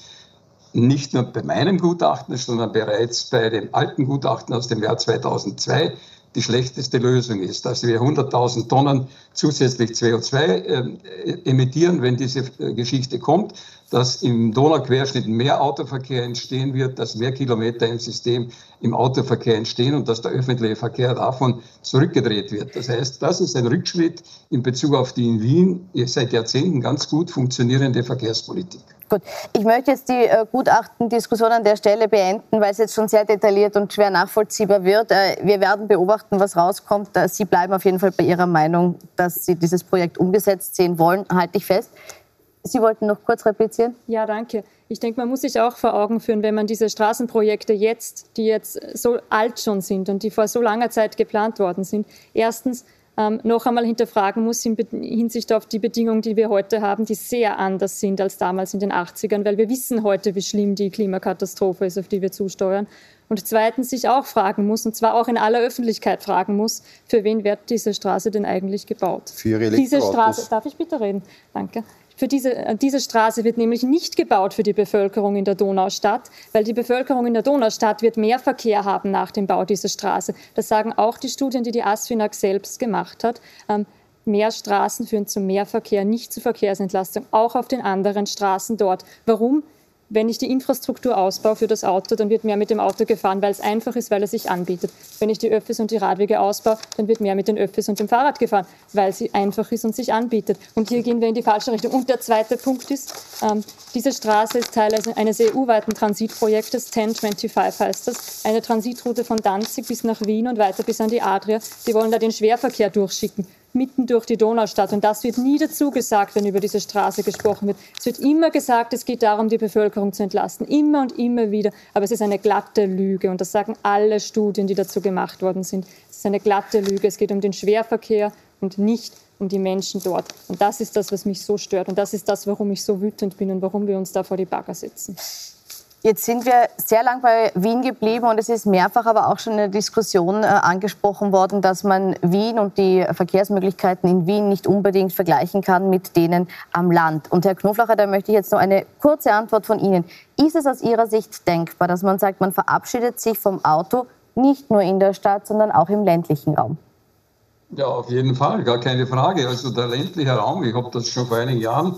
nicht nur bei meinem Gutachten, sondern bereits bei dem alten Gutachten aus dem Jahr 2002 die schlechteste Lösung ist, dass wir 100.000 Tonnen zusätzlich CO2 äh, emittieren, wenn diese äh, Geschichte kommt, dass im Donauquerschnitt mehr Autoverkehr entstehen wird, dass mehr Kilometer im System im Autoverkehr entstehen und dass der öffentliche Verkehr davon zurückgedreht wird. Das heißt, das ist ein Rückschritt in Bezug auf die in Wien seit Jahrzehnten ganz gut funktionierende Verkehrspolitik. Gut, ich möchte jetzt die äh, Gutachtendiskussion an der Stelle beenden, weil es jetzt schon sehr detailliert und schwer nachvollziehbar wird. Äh, wir werden beobachten, was rauskommt. Äh, Sie bleiben auf jeden Fall bei Ihrer Meinung, dass Sie dieses Projekt umgesetzt sehen wollen, halte ich fest. Sie wollten noch kurz replizieren? Ja, danke. Ich denke, man muss sich auch vor Augen führen, wenn man diese Straßenprojekte jetzt, die jetzt so alt schon sind und die vor so langer Zeit geplant worden sind, erstens ähm, noch einmal hinterfragen muss in Hinsicht auf die Bedingungen, die wir heute haben, die sehr anders sind als damals in den 80ern, weil wir wissen heute, wie schlimm die Klimakatastrophe ist, auf die wir zusteuern. Und zweitens sich auch fragen muss, und zwar auch in aller Öffentlichkeit fragen muss, für wen wird diese Straße denn eigentlich gebaut? Für ihre Diese Straße, darf ich bitte reden? Danke. Für diese, äh, diese Straße wird nämlich nicht gebaut für die Bevölkerung in der Donaustadt, weil die Bevölkerung in der Donaustadt wird mehr Verkehr haben nach dem Bau dieser Straße. Das sagen auch die Studien, die die ASFINAG selbst gemacht hat. Ähm, mehr Straßen führen zu mehr Verkehr, nicht zu Verkehrsentlastung, auch auf den anderen Straßen dort. Warum? Wenn ich die Infrastruktur ausbaue für das Auto, dann wird mehr mit dem Auto gefahren, weil es einfach ist, weil es sich anbietet. Wenn ich die Öffis und die Radwege ausbaue, dann wird mehr mit den Öffis und dem Fahrrad gefahren, weil sie einfach ist und sich anbietet. Und hier gehen wir in die falsche Richtung. Und der zweite Punkt ist, ähm, diese Straße ist Teil eines EU-weiten Transitprojektes, 1025 heißt das, eine Transitroute von Danzig bis nach Wien und weiter bis an die Adria. Die wollen da den Schwerverkehr durchschicken mitten durch die Donaustadt. Und das wird nie dazu gesagt, wenn über diese Straße gesprochen wird. Es wird immer gesagt, es geht darum, die Bevölkerung zu entlasten. Immer und immer wieder. Aber es ist eine glatte Lüge. Und das sagen alle Studien, die dazu gemacht worden sind. Es ist eine glatte Lüge. Es geht um den Schwerverkehr und nicht um die Menschen dort. Und das ist das, was mich so stört. Und das ist das, warum ich so wütend bin und warum wir uns da vor die Bagger setzen. Jetzt sind wir sehr lang bei Wien geblieben und es ist mehrfach aber auch schon in der Diskussion äh, angesprochen worden, dass man Wien und die Verkehrsmöglichkeiten in Wien nicht unbedingt vergleichen kann mit denen am Land. Und Herr Knoflacher, da möchte ich jetzt noch eine kurze Antwort von Ihnen. Ist es aus Ihrer Sicht denkbar, dass man sagt, man verabschiedet sich vom Auto nicht nur in der Stadt, sondern auch im ländlichen Raum? Ja, auf jeden Fall, gar keine Frage. Also der ländliche Raum, ich habe das schon vor einigen Jahren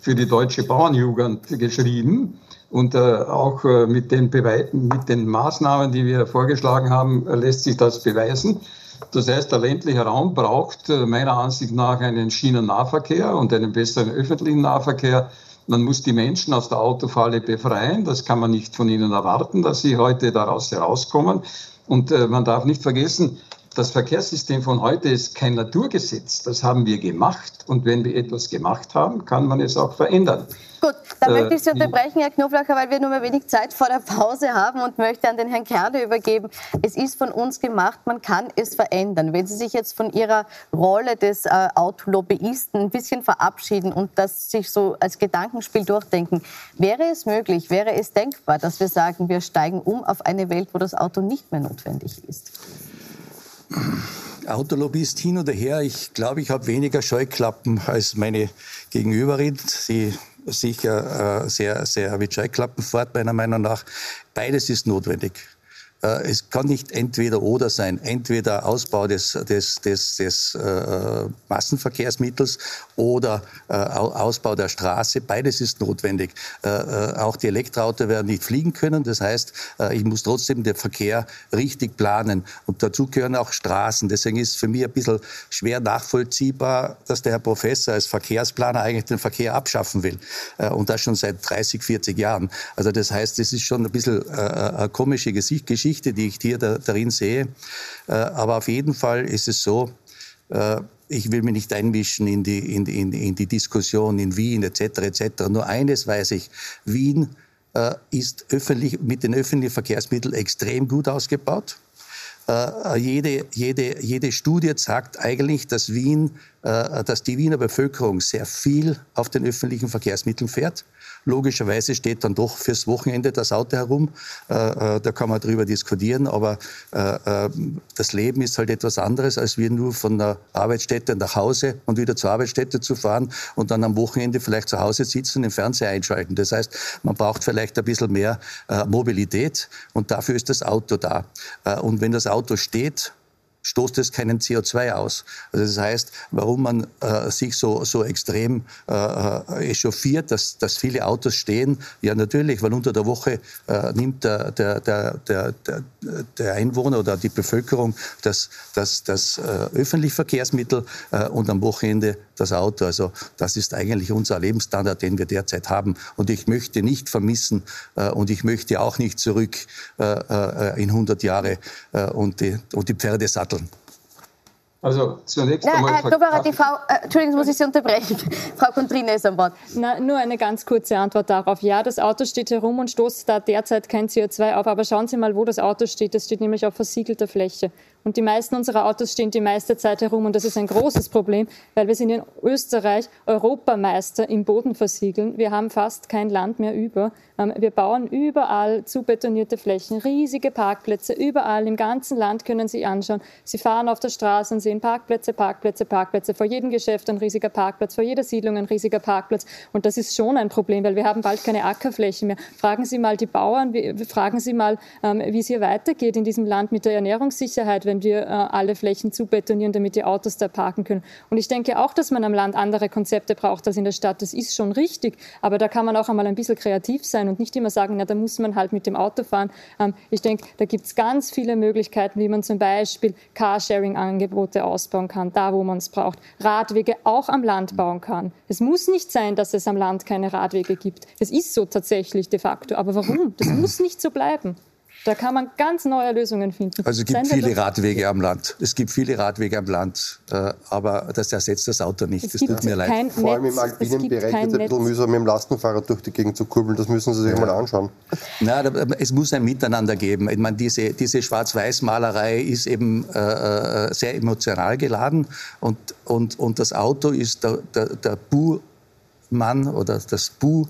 für die deutsche Bauernjugend geschrieben. Und äh, auch äh, mit, den mit den Maßnahmen, die wir vorgeschlagen haben, äh, lässt sich das beweisen. Das heißt, der ländliche Raum braucht äh, meiner Ansicht nach einen Schienennahverkehr und einen besseren öffentlichen Nahverkehr. Man muss die Menschen aus der Autofalle befreien. Das kann man nicht von ihnen erwarten, dass sie heute daraus herauskommen. Und äh, man darf nicht vergessen, das Verkehrssystem von heute ist kein Naturgesetz. Das haben wir gemacht. Und wenn wir etwas gemacht haben, kann man es auch verändern. Gut, dann äh, möchte ich Sie unterbrechen, Herr Knoflacher, weil wir nur mehr wenig Zeit vor der Pause haben und möchte an den Herrn Kerle übergeben. Es ist von uns gemacht, man kann es verändern. Wenn Sie sich jetzt von Ihrer Rolle des äh, Autolobbyisten ein bisschen verabschieden und das sich so als Gedankenspiel durchdenken, wäre es möglich, wäre es denkbar, dass wir sagen, wir steigen um auf eine Welt, wo das Auto nicht mehr notwendig ist? Autolobbyist hin oder her. Ich glaube, ich habe weniger Scheuklappen als meine Gegenüberin. Sie sicher äh, sehr, sehr mit Scheuklappen fährt, meiner Meinung nach. Beides ist notwendig. Äh, es kann nicht entweder oder sein. Entweder Ausbau des, des, des, des äh, Massenverkehrsmittels oder äh, Ausbau der Straße. Beides ist notwendig. Äh, äh auch die Elektroautos werden nicht fliegen können. Das heißt, äh, ich muss trotzdem den Verkehr richtig planen. Und dazu gehören auch Straßen. Deswegen ist für mich ein bisschen schwer nachvollziehbar, dass der Herr Professor als Verkehrsplaner eigentlich den Verkehr abschaffen will. und das schon seit 30, 40 Jahren. Also das heißt, es ist schon ein bisschen eine komische Geschichte Geschichte, die ich hier da, darin sehe. Äh, aber auf jeden Fall ist es so, äh, ich will mich nicht einmischen in die, in, in, in die Diskussion in Wien etc. etc. Nur eines weiß ich, Wien äh, ist öffentlich, mit den öffentlichen Verkehrsmitteln extrem gut ausgebaut. Äh, jede, jede, jede Studie sagt eigentlich, dass, Wien, äh, dass die Wiener Bevölkerung sehr viel auf den öffentlichen Verkehrsmitteln fährt. Logischerweise steht dann doch fürs Wochenende das Auto herum. Äh, äh, da kann man drüber diskutieren, aber äh, das Leben ist halt etwas anderes, als wir nur von der Arbeitsstätte nach Hause und wieder zur Arbeitsstätte zu fahren und dann am Wochenende vielleicht zu Hause sitzen und den Fernseher einschalten. Das heißt, man braucht vielleicht ein bisschen mehr Mobilität und dafür ist das Auto da. Und wenn das Auto steht, stoßt es keinen CO2 aus. Also das heißt, warum man äh, sich so, so extrem äh, äh, echauffiert, dass, dass viele Autos stehen, ja natürlich, weil unter der Woche äh, nimmt der, der, der, der, der Einwohner oder die Bevölkerung das, das, das äh, öffentliche Verkehrsmittel äh, und am Wochenende das Auto. Also das ist eigentlich unser Lebensstandard, den wir derzeit haben. Und ich möchte nicht vermissen äh, und ich möchte auch nicht zurück äh, äh in 100 Jahre äh, und, die, und die Pferde satteln. Also zunächst Na, einmal... Herr Kloberer, die Frau, äh, Entschuldigung, muss ich Sie unterbrechen. Frau Kontrine ist am Wort. Na, nur eine ganz kurze Antwort darauf. Ja, das Auto steht herum und stoßt da derzeit kein CO2 auf. Aber schauen Sie mal, wo das Auto steht. Das steht nämlich auf versiegelter Fläche. Und die meisten unserer Autos stehen die meiste Zeit herum. Und das ist ein großes Problem, weil wir sind in Österreich Europameister im Bodenversiegeln. Wir haben fast kein Land mehr über. Ähm, wir bauen überall zubetonierte Flächen, riesige Parkplätze. Überall im ganzen Land können Sie anschauen. Sie fahren auf der Straße und sehen Parkplätze, Parkplätze, Parkplätze. Vor jedem Geschäft ein riesiger Parkplatz, vor jeder Siedlung ein riesiger Parkplatz. Und das ist schon ein Problem, weil wir haben bald keine Ackerflächen mehr. Fragen Sie mal die Bauern, fragen Sie mal, ähm, wie es hier weitergeht in diesem Land mit der Ernährungssicherheit wenn wir äh, alle Flächen zubetonieren, damit die Autos da parken können. Und ich denke auch, dass man am Land andere Konzepte braucht als in der Stadt. Das ist schon richtig. Aber da kann man auch einmal ein bisschen kreativ sein und nicht immer sagen, na, da muss man halt mit dem Auto fahren. Ähm, ich denke, da gibt es ganz viele Möglichkeiten, wie man zum Beispiel Carsharing-Angebote ausbauen kann, da wo man es braucht. Radwege auch am Land bauen kann. Es muss nicht sein, dass es am Land keine Radwege gibt. Es ist so tatsächlich de facto. Aber warum? Das muss nicht so bleiben. Da kann man ganz neue Lösungen finden. Also es gibt viele Radwege am Land. Es gibt viele Radwege am Land, äh, aber das ersetzt das Auto nicht. Es das tut mir leid. Vor allem im alpinen Bereich wird es ein bisschen mühsam, mit dem Lastenfahrrad durch die Gegend zu kurbeln. Das müssen Sie sich ja. mal anschauen. Na, es muss ein Miteinander geben. Ich meine, diese, diese Schwarz-Weiß-Malerei ist eben äh, äh sehr emotional geladen und, und, und das Auto ist der, der, der Bu Mann oder das Bu,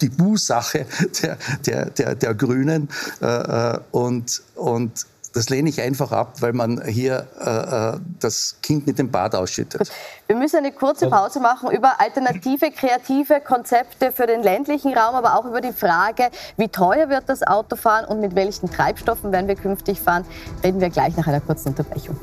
die Bu-Sache der, der, der, der Grünen. Äh, äh, und, und das lehne ich einfach ab, weil man hier äh, das Kind mit dem Bad ausschüttet. Wir müssen eine kurze Pause machen über alternative, kreative Konzepte für den ländlichen Raum, aber auch über die Frage, wie teuer wird das Autofahren und mit welchen Treibstoffen werden wir künftig fahren, reden wir gleich nach einer kurzen Unterbrechung.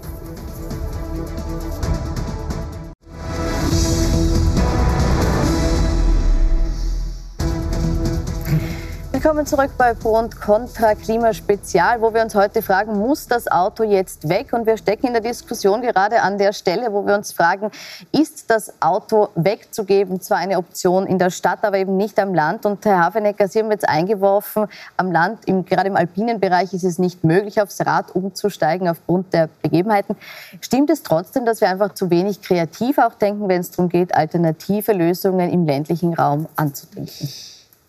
Willkommen zurück bei Pro und Contra Klimaspezial, wo wir uns heute fragen, muss das Auto jetzt weg? Und wir stecken in der Diskussion gerade an der Stelle, wo wir uns fragen, ist das Auto wegzugeben zwar eine Option in der Stadt, aber eben nicht am Land? Und Herr Hafenecker, Sie haben jetzt eingeworfen, am Land, im, gerade im alpinen Bereich ist es nicht möglich, aufs Rad umzusteigen aufgrund der Begebenheiten. Stimmt es trotzdem, dass wir einfach zu wenig kreativ auch denken, wenn es darum geht, alternative Lösungen im ländlichen Raum anzudenken?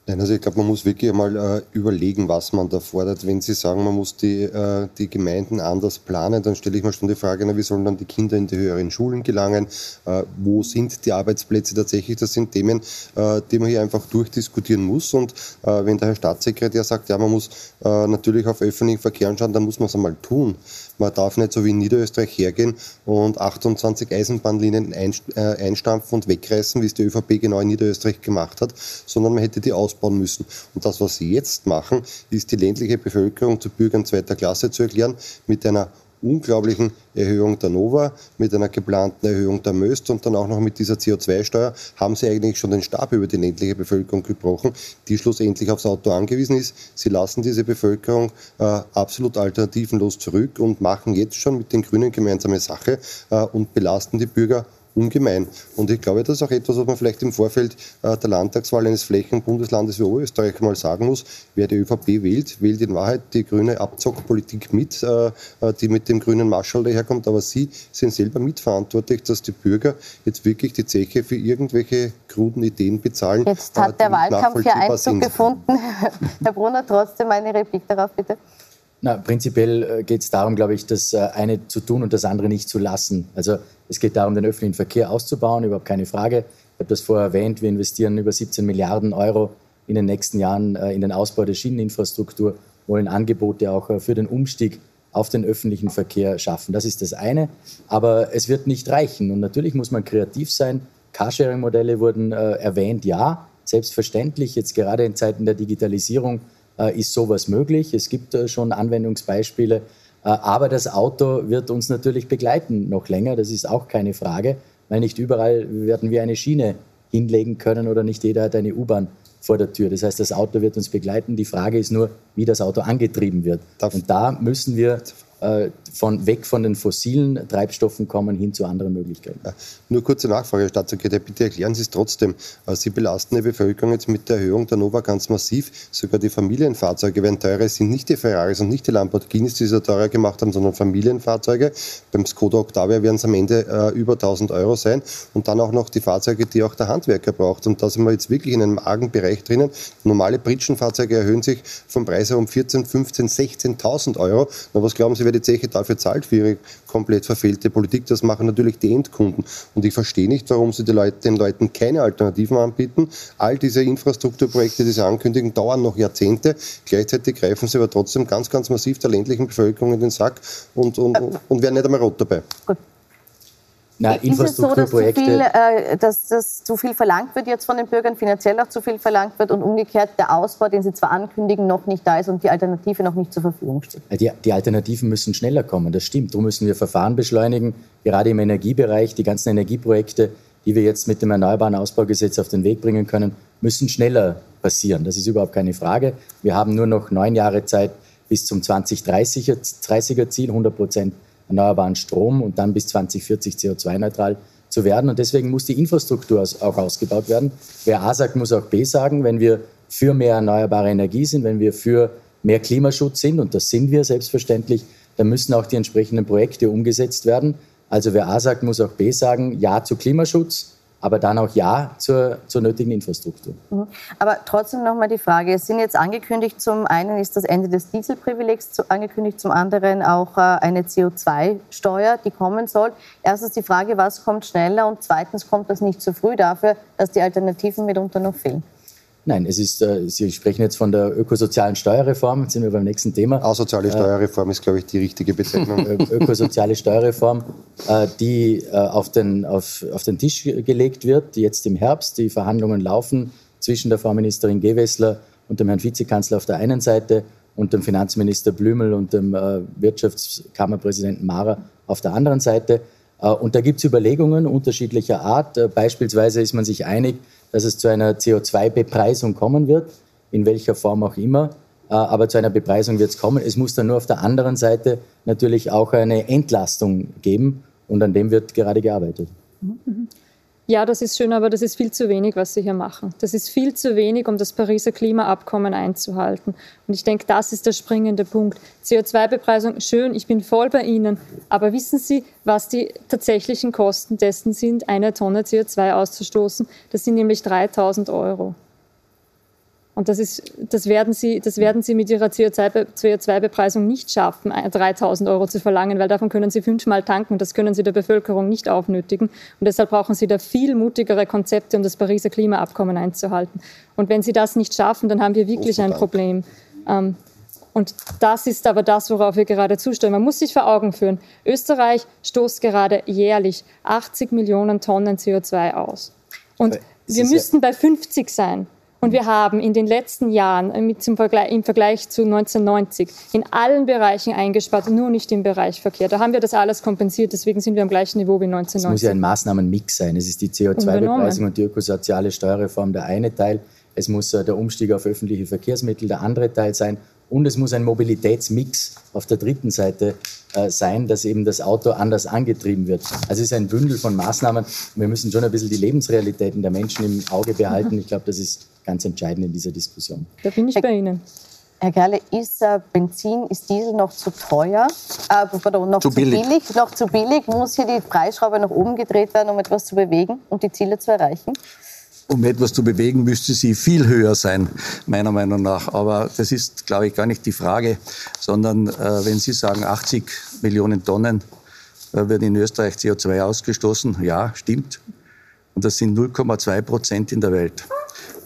Nein, also ich glaube, man muss wirklich einmal äh, überlegen, was man da fordert. Wenn Sie sagen, man muss die, äh, die Gemeinden anders planen, dann stelle ich mir schon die Frage, na, wie sollen dann die Kinder in die höheren Schulen gelangen? Äh, wo sind die Arbeitsplätze tatsächlich? Das sind Themen, äh, die man hier einfach durchdiskutieren muss. Und äh, wenn der Herr Staatssekretär sagt, ja, man muss äh, natürlich auf öffentlichen Verkehr schauen, dann muss man es einmal tun. Man darf nicht so wie in Niederösterreich hergehen und 28 Eisenbahnlinien einstampfen und wegreißen, wie es die ÖVP genau in Niederösterreich gemacht hat, sondern man hätte die ausbauen müssen. Und das, was sie jetzt machen, ist die ländliche Bevölkerung zu Bürgern zweiter Klasse zu erklären mit einer unglaublichen Erhöhung der Nova, mit einer geplanten Erhöhung der Möst und dann auch noch mit dieser CO2-Steuer haben sie eigentlich schon den Stab über die ländliche Bevölkerung gebrochen, die schlussendlich aufs Auto angewiesen ist. Sie lassen diese Bevölkerung äh, absolut alternativenlos zurück und machen jetzt schon mit den Grünen gemeinsame Sache äh, und belasten die Bürger ungemein. Und ich glaube, das ist auch etwas, was man vielleicht im Vorfeld äh, der Landtagswahl eines Flächenbundeslandes wie Oberösterreich mal sagen muss. Wer die ÖVP wählt, wählt in Wahrheit die grüne Abzockpolitik mit, äh, äh, die mit dem grünen Marschall daherkommt. Aber Sie sind selber mitverantwortlich, dass die Bürger jetzt wirklich die Zeche für irgendwelche kruden Ideen bezahlen. Jetzt hat der Wahlkampf ja Einzug sind. gefunden. Herr Brunner, trotzdem eine Replik darauf, bitte. Na, prinzipiell geht es darum, glaube ich, das eine zu tun und das andere nicht zu lassen. Also es geht darum, den öffentlichen Verkehr auszubauen, überhaupt keine Frage. Ich habe das vorher erwähnt, wir investieren über 17 Milliarden Euro in den nächsten Jahren äh, in den Ausbau der Schieneninfrastruktur, wollen Angebote auch äh, für den Umstieg auf den öffentlichen Verkehr schaffen. Das ist das eine. Aber es wird nicht reichen. Und natürlich muss man kreativ sein. Carsharing-Modelle wurden äh, erwähnt, ja. Selbstverständlich, jetzt gerade in Zeiten der Digitalisierung äh, ist sowas möglich. Es gibt äh, schon Anwendungsbeispiele. Äh, aber das Auto wird uns natürlich begleiten noch länger, das ist auch keine Frage, weil nicht überall werden wir eine Schiene hinlegen können oder nicht jeder hat eine U-Bahn vor der Tür. Das heißt, das Auto wird uns begleiten. Die Frage ist nur, wie das Auto angetrieben wird. Und da müssen wir äh, von, weg von den fossilen Treibstoffen kommen hin zu anderen Möglichkeiten. Ja, nur kurze Nachfrage, Herr Staatssekretär, bitte erklären Sie es trotzdem. Äh, Sie belasten die Bevölkerung jetzt mit der Erhöhung der Nova ganz massiv. Sogar die Familienfahrzeuge werden teurer. Es sind nicht die Ferraris und nicht die Lamborghinis, die sie teurer gemacht haben, sondern Familienfahrzeuge. Beim Skoda Octavia werden es am Ende äh, über 1000 Euro sein. Und dann auch noch die Fahrzeuge, die auch der Handwerker braucht. Und da sind wir jetzt wirklich in einem argen Bereich drinnen. Normale Pritschenfahrzeuge erhöhen sich vom Preis her um 14, 15, 16.000 Euro. Na, was glauben Sie, wer die Zeche dafür zahlt für ihre komplett verfehlte Politik? Das machen natürlich die Endkunden. Und ich verstehe nicht, warum sie Leute, den Leuten keine Alternativen anbieten. All diese Infrastrukturprojekte, die sie ankündigen, dauern noch Jahrzehnte. Gleichzeitig greifen sie aber trotzdem ganz, ganz massiv der ländlichen Bevölkerung in den Sack und, und, und werden nicht einmal rot dabei. Gut. Na, ist es so, dass zu, viel, äh, dass, dass zu viel verlangt wird jetzt von den Bürgern, finanziell auch zu viel verlangt wird und umgekehrt der Ausbau, den Sie zwar ankündigen, noch nicht da ist und die Alternative noch nicht zur Verfügung steht? Die, die Alternativen müssen schneller kommen, das stimmt. Darum müssen wir Verfahren beschleunigen, gerade im Energiebereich. Die ganzen Energieprojekte, die wir jetzt mit dem Erneuerbaren Ausbaugesetz auf den Weg bringen können, müssen schneller passieren. Das ist überhaupt keine Frage. Wir haben nur noch neun Jahre Zeit bis zum 2030er Ziel, 100 Prozent erneuerbaren Strom und dann bis 2040 CO2-neutral zu werden. Und deswegen muss die Infrastruktur auch ausgebaut werden. Wer A sagt, muss auch B sagen. Wenn wir für mehr erneuerbare Energie sind, wenn wir für mehr Klimaschutz sind, und das sind wir selbstverständlich, dann müssen auch die entsprechenden Projekte umgesetzt werden. Also wer A sagt, muss auch B sagen, Ja zu Klimaschutz, aber dann auch Ja zur, zur nötigen Infrastruktur. Mhm. Aber trotzdem nochmal die Frage, es sind jetzt angekündigt, zum einen ist das Ende des Dieselprivilegs angekündigt, zum anderen auch äh, eine CO2-Steuer, die kommen soll. Erstens die Frage, was kommt schneller und zweitens kommt das nicht zu früh dafür, dass die Alternativen mitunter noch fehlen. Nein, es ist, äh, Sie sprechen jetzt von der ökosozialen Steuerreform, jetzt sind wir beim nächsten Thema. Asoziale Steuerreform äh, ist, glaube ich, die richtige Bezeichnung. ökosoziale Steuerreform, äh, die auf, den, auf, auf den Tisch gelegt wird, die jetzt im Herbst. Die Verhandlungen laufen zwischen der Frau Ministerin Gewessler und dem Herrn Vizekanzler auf der einen Seite und dem Finanzminister Blümel und dem Wirtschaftskammerpräsidenten Mara auf der anderen Seite. Und da gibt es Überlegungen unterschiedlicher Art. Beispielsweise ist man sich einig, dass es zu einer CO2-Bepreisung kommen wird, in welcher Form auch immer. Äh, aber zu einer Bepreisung wird es kommen. Es muss dann nur auf der anderen Seite natürlich auch eine Entlastung geben und an dem wird gerade gearbeitet. Mhm. Ja, das ist schön, aber das ist viel zu wenig, was Sie hier machen. Das ist viel zu wenig, um das Pariser Klimaabkommen einzuhalten. Und ich denke, das ist der springende Punkt. CO2-Bepreisung, schön, ich bin voll bei Ihnen. Aber wissen Sie, was die tatsächlichen Kosten dessen sind, eine Tonne CO2 auszustoßen? Das sind nämlich 3000 Euro. Und das, ist, das, werden Sie, das werden Sie mit Ihrer CO2-Bepreisung nicht schaffen, 3000 Euro zu verlangen, weil davon können Sie fünfmal tanken und das können Sie der Bevölkerung nicht aufnötigen. Und deshalb brauchen Sie da viel mutigere Konzepte, um das Pariser Klimaabkommen einzuhalten. Und wenn Sie das nicht schaffen, dann haben wir wirklich ein Problem. Ähm, und das ist aber das, worauf wir gerade zustimmen. Man muss sich vor Augen führen, Österreich stoßt gerade jährlich 80 Millionen Tonnen CO2 aus. Und wir müssten bei 50 sein. Und wir haben in den letzten Jahren äh, mit zum Vergleich, im Vergleich zu 1990 in allen Bereichen eingespart, nur nicht im Bereich Verkehr. Da haben wir das alles kompensiert, deswegen sind wir am gleichen Niveau wie 1990. Es muss ja ein Maßnahmenmix sein. Es ist die CO2-Bepreisung und die ökosoziale Steuerreform der eine Teil. Es muss der Umstieg auf öffentliche Verkehrsmittel der andere Teil sein. Und es muss ein Mobilitätsmix auf der dritten Seite äh, sein, dass eben das Auto anders angetrieben wird. Also es ist ein Bündel von Maßnahmen. Wir müssen schon ein bisschen die Lebensrealitäten der Menschen im Auge behalten. Ich glaube, das ist ganz entscheidend in dieser Diskussion. Da bin ich bei Ihnen. Herr Gerle, ist äh, Benzin, ist Diesel noch zu teuer, äh, pardon, noch zu, zu billig. billig. Noch zu billig? Muss hier die Preisschraube nach oben gedreht werden, um etwas zu bewegen und die Ziele zu erreichen? Um etwas zu bewegen, müsste sie viel höher sein, meiner Meinung nach. Aber das ist, glaube ich, gar nicht die Frage, sondern äh, wenn Sie sagen, 80 Millionen Tonnen äh, wird in Österreich CO2 ausgestoßen, ja, stimmt. Und das sind 0,2 Prozent in der Welt.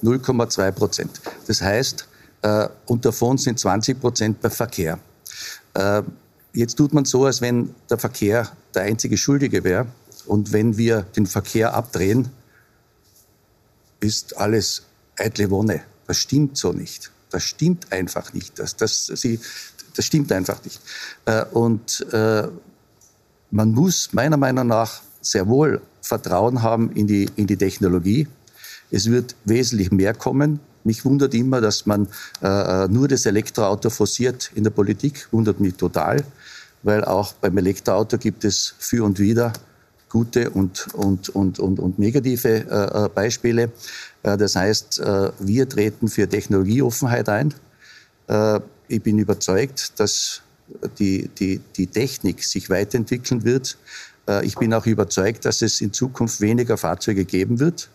0,2 Prozent. Das heißt, äh, und davon sind 20 Prozent bei Verkehr. Äh, jetzt tut man so, als wenn der Verkehr der einzige Schuldige wäre. Und wenn wir den Verkehr abdrehen, ist alles eitle Wonne. Das stimmt so nicht. Das stimmt einfach nicht. Das, das, sie, das stimmt einfach nicht. Äh, und äh, man muss meiner Meinung nach sehr wohl Vertrauen haben in die, in die Technologie. Es wird wesentlich mehr kommen. Mich wundert immer, dass man äh, nur das Elektroauto forciert in der Politik. Wundert mich total, weil auch beim Elektroauto gibt es für und wider gute und, und, und, und, und negative äh, äh Beispiele. Äh, das heißt, äh, wir treten für Technologieoffenheit ein. Äh, ich bin überzeugt, dass die, die, die Technik sich weiterentwickeln wird. Äh, ich bin auch überzeugt, dass es in Zukunft weniger Fahrzeuge geben wird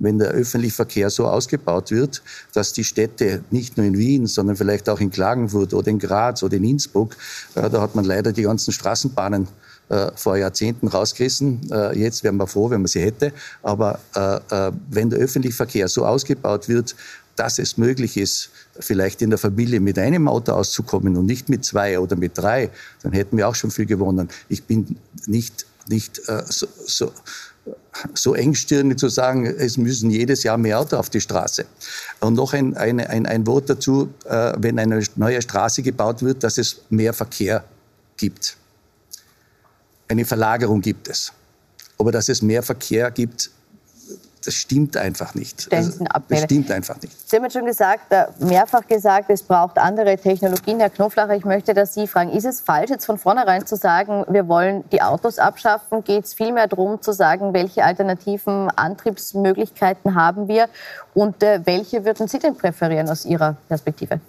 wenn der öffentliche Verkehr so ausgebaut wird, dass die Städte nicht nur in Wien, sondern vielleicht auch in Klagenfurt oder in Graz oder in Innsbruck, da hat man leider die ganzen Straßenbahnen äh, vor Jahrzehnten rausgerissen. Äh, jetzt wären wir froh, wenn man sie hätte. Aber äh, äh, wenn der öffentliche Verkehr so ausgebaut wird, dass es möglich ist, vielleicht in der Familie mit einem Auto auszukommen und nicht mit zwei oder mit drei, dann hätten wir auch schon viel gewonnen. Ich bin nicht, nicht äh, so, so so engstirnig zu sagen, es müssen jedes Jahr mehr Auto auf die Straße. Und noch ein, ein, ein, ein Wort dazu, äh, wenn eine neue Straße gebaut wird, dass es mehr Verkehr gibt. Eine Verlagerung gibt es. Aber dass es mehr Verkehr gibt, das stimmt einfach nicht. Das, das stimmt einfach nicht. Sie haben schon gesagt, äh, mehrfach gesagt, es braucht andere Technologien. Herr Knoflacher, ich möchte das Sie fragen. Ist es falsch, jetzt von vornherein zu sagen, wir wollen die Autos abschaffen? Geht es vielmehr darum zu sagen, welche alternativen Antriebsmöglichkeiten haben wir und äh, welche würden Sie denn präferieren aus Ihrer Perspektive?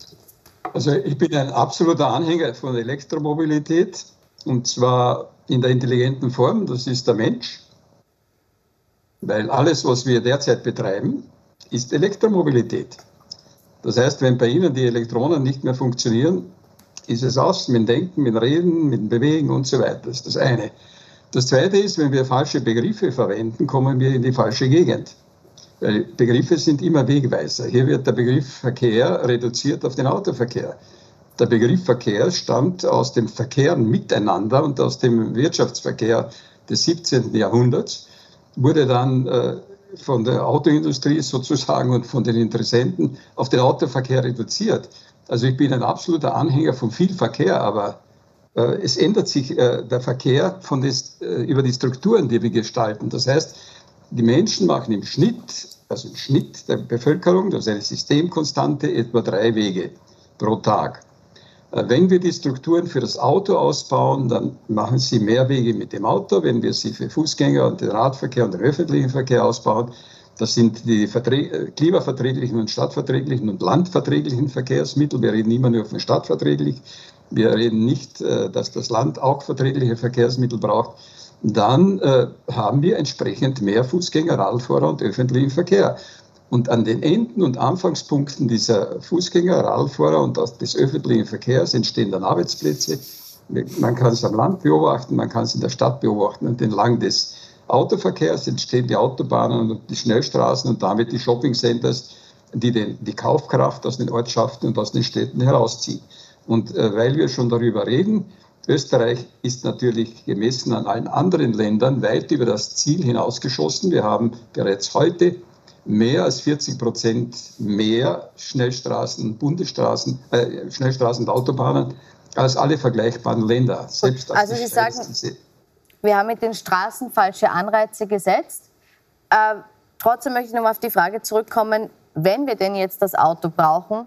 Also ich bin ein absoluter Anhänger von Elektromobilität und zwar in der intelligenten Form, das ist der Mensch. Weil alles, was wir derzeit betreiben, ist Elektromobilität. Das heißt, wenn bei Ihnen die Elektronen nicht mehr funktionieren, ist es aus mit Denken, mit Reden, mit Bewegen und so weiter. Das ist das eine. Das zweite ist, wenn wir falsche Begriffe verwenden, kommen wir in die falsche Gegend. Weil Begriffe sind immer Wegweiser. Hier wird der Begriff Verkehr reduziert auf den Autoverkehr. Der Begriff Verkehr stammt aus dem Verkehren miteinander und aus dem Wirtschaftsverkehr des 17. Jahrhunderts, wurde dann äh, von der Autoindustrie sozusagen und von den Interessenten auf den Autoverkehr reduziert. Also ich bin ein absoluter Anhänger von viel Verkehr, aber äh, es ändert sich äh, der Verkehr von des, über die Strukturen, die wir gestalten. Das heißt, die Menschen machen im Schnitt, also im Schnitt der Bevölkerung, das ist eine Systemkonstante, etwa drei Wege pro Tag. Äh, wenn wir die Strukturen für das Auto ausbauen, dann machen sie mehr Wege mit dem Auto. Wenn wir sie für Fußgänger und den Radverkehr und den öffentlichen Verkehr ausbauen, das sind die äh, klimaverträglichen und stadtverträglichen und landverträglichen Verkehrsmittel. Wir reden immer nur von stadtverträglich. Wir reden nicht, äh, dass das Land auch verträgliche Verkehrsmittel braucht. Dann haben wir entsprechend mehr Fußgänger, Radfahrer und öffentlichen Verkehr. Und an den Enden und Anfangspunkten dieser Fußgänger, Radfahrer und des öffentlichen Verkehrs entstehen dann Arbeitsplätze. Man kann es am Land beobachten, man kann es in der Stadt beobachten. Und entlang des Autoverkehrs entstehen die Autobahnen und die Schnellstraßen und damit die Shoppingcenters, die den, die Kaufkraft aus den Ortschaften und aus den Städten herausziehen. Und äh, weil wir schon darüber reden, Österreich ist natürlich gemessen an allen anderen Ländern weit über das Ziel hinausgeschossen. Wir haben bereits heute mehr als 40 Prozent mehr Schnellstraßen, Bundesstraßen, äh, Schnellstraßen und Autobahnen als alle vergleichbaren Länder. Selbst also Sie sagen, wir haben mit den Straßen falsche Anreize gesetzt. Äh, trotzdem möchte ich noch mal auf die Frage zurückkommen, wenn wir denn jetzt das Auto brauchen,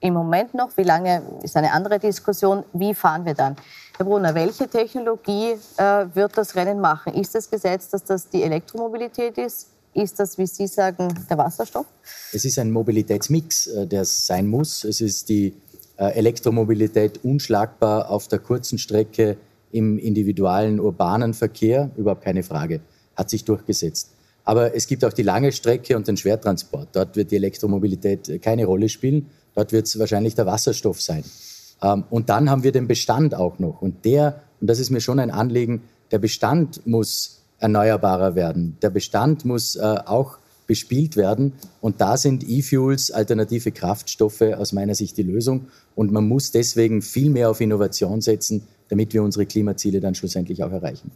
im Moment noch, wie lange ist eine andere Diskussion, wie fahren wir dann? Herr Brunner, welche Technologie äh, wird das Rennen machen? Ist es das Gesetz, dass das die Elektromobilität ist? Ist das, wie Sie sagen, der Wasserstoff? Es ist ein Mobilitätsmix, äh, der es sein muss. Es ist die äh, Elektromobilität unschlagbar auf der kurzen Strecke im individuellen urbanen Verkehr, überhaupt keine Frage, hat sich durchgesetzt. Aber es gibt auch die lange Strecke und den Schwertransport. Dort wird die Elektromobilität keine Rolle spielen. Dort wird es wahrscheinlich der Wasserstoff sein. Ähm, und dann haben wir den Bestand auch noch. Und der, und das ist mir schon ein Anliegen, der Bestand muss erneuerbarer werden. Der Bestand muss äh, auch bespielt werden. Und da sind E-Fuels, alternative Kraftstoffe aus meiner Sicht die Lösung. Und man muss deswegen viel mehr auf Innovation setzen, damit wir unsere Klimaziele dann schlussendlich auch erreichen.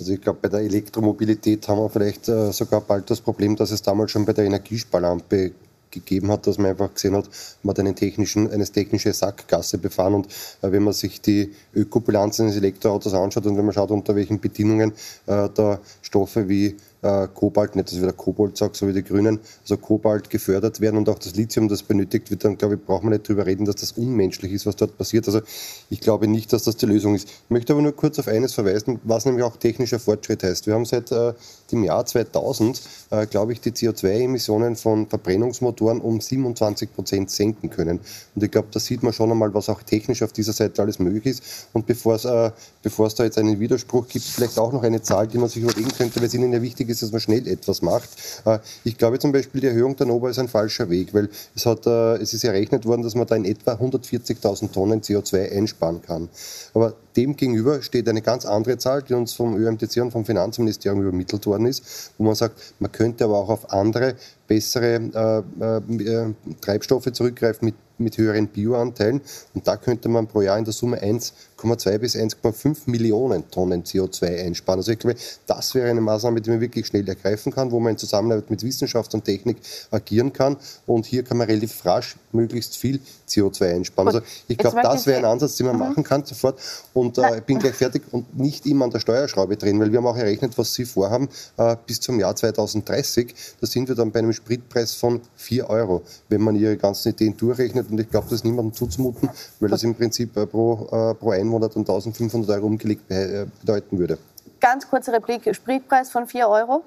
Also ich glaube, bei der Elektromobilität haben wir vielleicht äh, sogar bald das Problem, dass es damals schon bei der Energiesparlampe gegeben hat, dass man einfach gesehen hat, man hat einen technischen, eine technische Sackgasse befahren und äh, wenn man sich die Ökobilanz eines Elektroautos anschaut und wenn man schaut, unter welchen Bedingungen äh, da Stoffe wie äh, Kobalt, nicht dass ich wieder Kobold sage, so wie die Grünen, also Kobalt gefördert werden und auch das Lithium, das benötigt wird, dann glaube ich, braucht man nicht darüber reden, dass das unmenschlich ist, was dort passiert. Also ich glaube nicht, dass das die Lösung ist. Ich möchte aber nur kurz auf eines verweisen, was nämlich auch technischer Fortschritt heißt. Wir haben seit äh, dem Jahr 2000, äh, glaube ich, die CO2-Emissionen von Verbrennungsmotoren um 27 Prozent senken können. Und ich glaube, da sieht man schon einmal, was auch technisch auf dieser Seite alles möglich ist. Und bevor es, äh, da jetzt einen Widerspruch gibt, vielleicht auch noch eine Zahl, die man sich überlegen könnte, weil es Ihnen ja wichtig ist, dass man schnell etwas macht. Äh, ich glaube zum Beispiel, die Erhöhung der NOVA ist ein falscher Weg, weil es, hat, äh, es ist errechnet worden, dass man da in etwa 140.000 Tonnen CO2 einsparen kann. Aber dem gegenüber steht eine ganz andere Zahl, die uns vom ÖMTC und vom Finanzministerium übermittelt worden ist, wo man sagt, man könnte aber auch auf andere, bessere äh, äh, Treibstoffe zurückgreifen mit, mit höheren Bioanteilen. Und da könnte man pro Jahr in der Summe 1 1,2 bis 1,5 Millionen Tonnen CO2 einsparen. Also ich glaube, das wäre eine Maßnahme, die man wirklich schnell ergreifen kann, wo man in Zusammenarbeit mit Wissenschaft und Technik agieren kann. Und hier kann man relativ rasch möglichst viel CO2 einsparen. Also ich glaube, das wäre ein Ansatz, den man mhm. machen kann sofort. Und äh, ich bin gleich fertig und nicht immer an der Steuerschraube drehen, weil wir haben auch errechnet, was Sie vorhaben äh, bis zum Jahr 2030. Da sind wir dann bei einem Spritpreis von 4 Euro, wenn man Ihre ganzen Ideen durchrechnet. Und ich glaube, das ist niemandem zuzumuten, weil das im Prinzip äh, pro, äh, pro Einwohner Monat und 1500 Euro umgelegt äh, bedeuten würde. Ganz kurze Replik, Spritpreis von 4 Euro?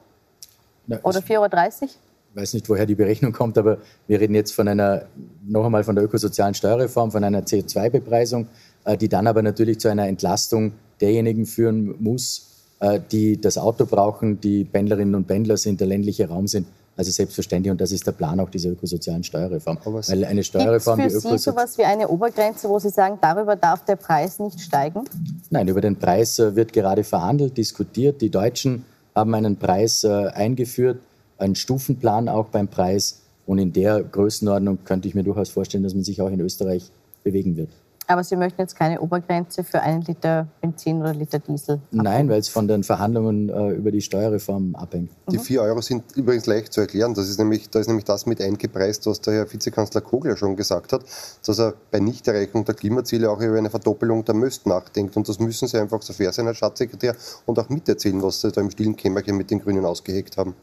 Na, oder 4,30 Euro? weiß nicht, woher die Berechnung kommt, aber wir reden jetzt von einer, noch einmal von der ökosozialen Steuerreform, von einer CO2-Bepreisung, äh, die dann aber natürlich zu einer Entlastung derjenigen führen muss, äh, die das Auto brauchen, die Pendlerinnen und Pendler sind, der ländliche Raum sind. Also selbstverständlich, und das ist der Plan auch dieser ökosozialen Steuerreform. Weil eine Steuerreform, für die Sie sowas wie eine Obergrenze, wo Sie sagen, darüber darf der Preis nicht steigen? Nein, über den Preis äh, wird gerade verhandelt, diskutiert. Die Deutschen haben einen Preis eingeführt, einen Stufenplan auch beim Preis. Und in der Größenordnung könnte ich mir durchaus vorstellen, dass man sich auch in Österreich bewegen wird. Aber Sie möchten jetzt keine Obergrenze für einen Liter Benzin oder Liter Diesel? Abhängen. Nein, weil es von den Verhandlungen äh, über die Steuerreform abhängt. Die 4 Euro sind übrigens leicht zu erklären. Das ist nämlich, da ist nämlich das mit eingepreist, was der Herr Vizekanzler Kogler schon gesagt hat, dass er bei Nichterreichung der Klimaziele auch über eine Verdoppelung der Möst nachdenkt. Und das müssen Sie einfach so fair sein, Herr Staatssekretär, und auch miterzählen, was Sie da im stillen Kämmerchen mit den Grünen ausgeheckt haben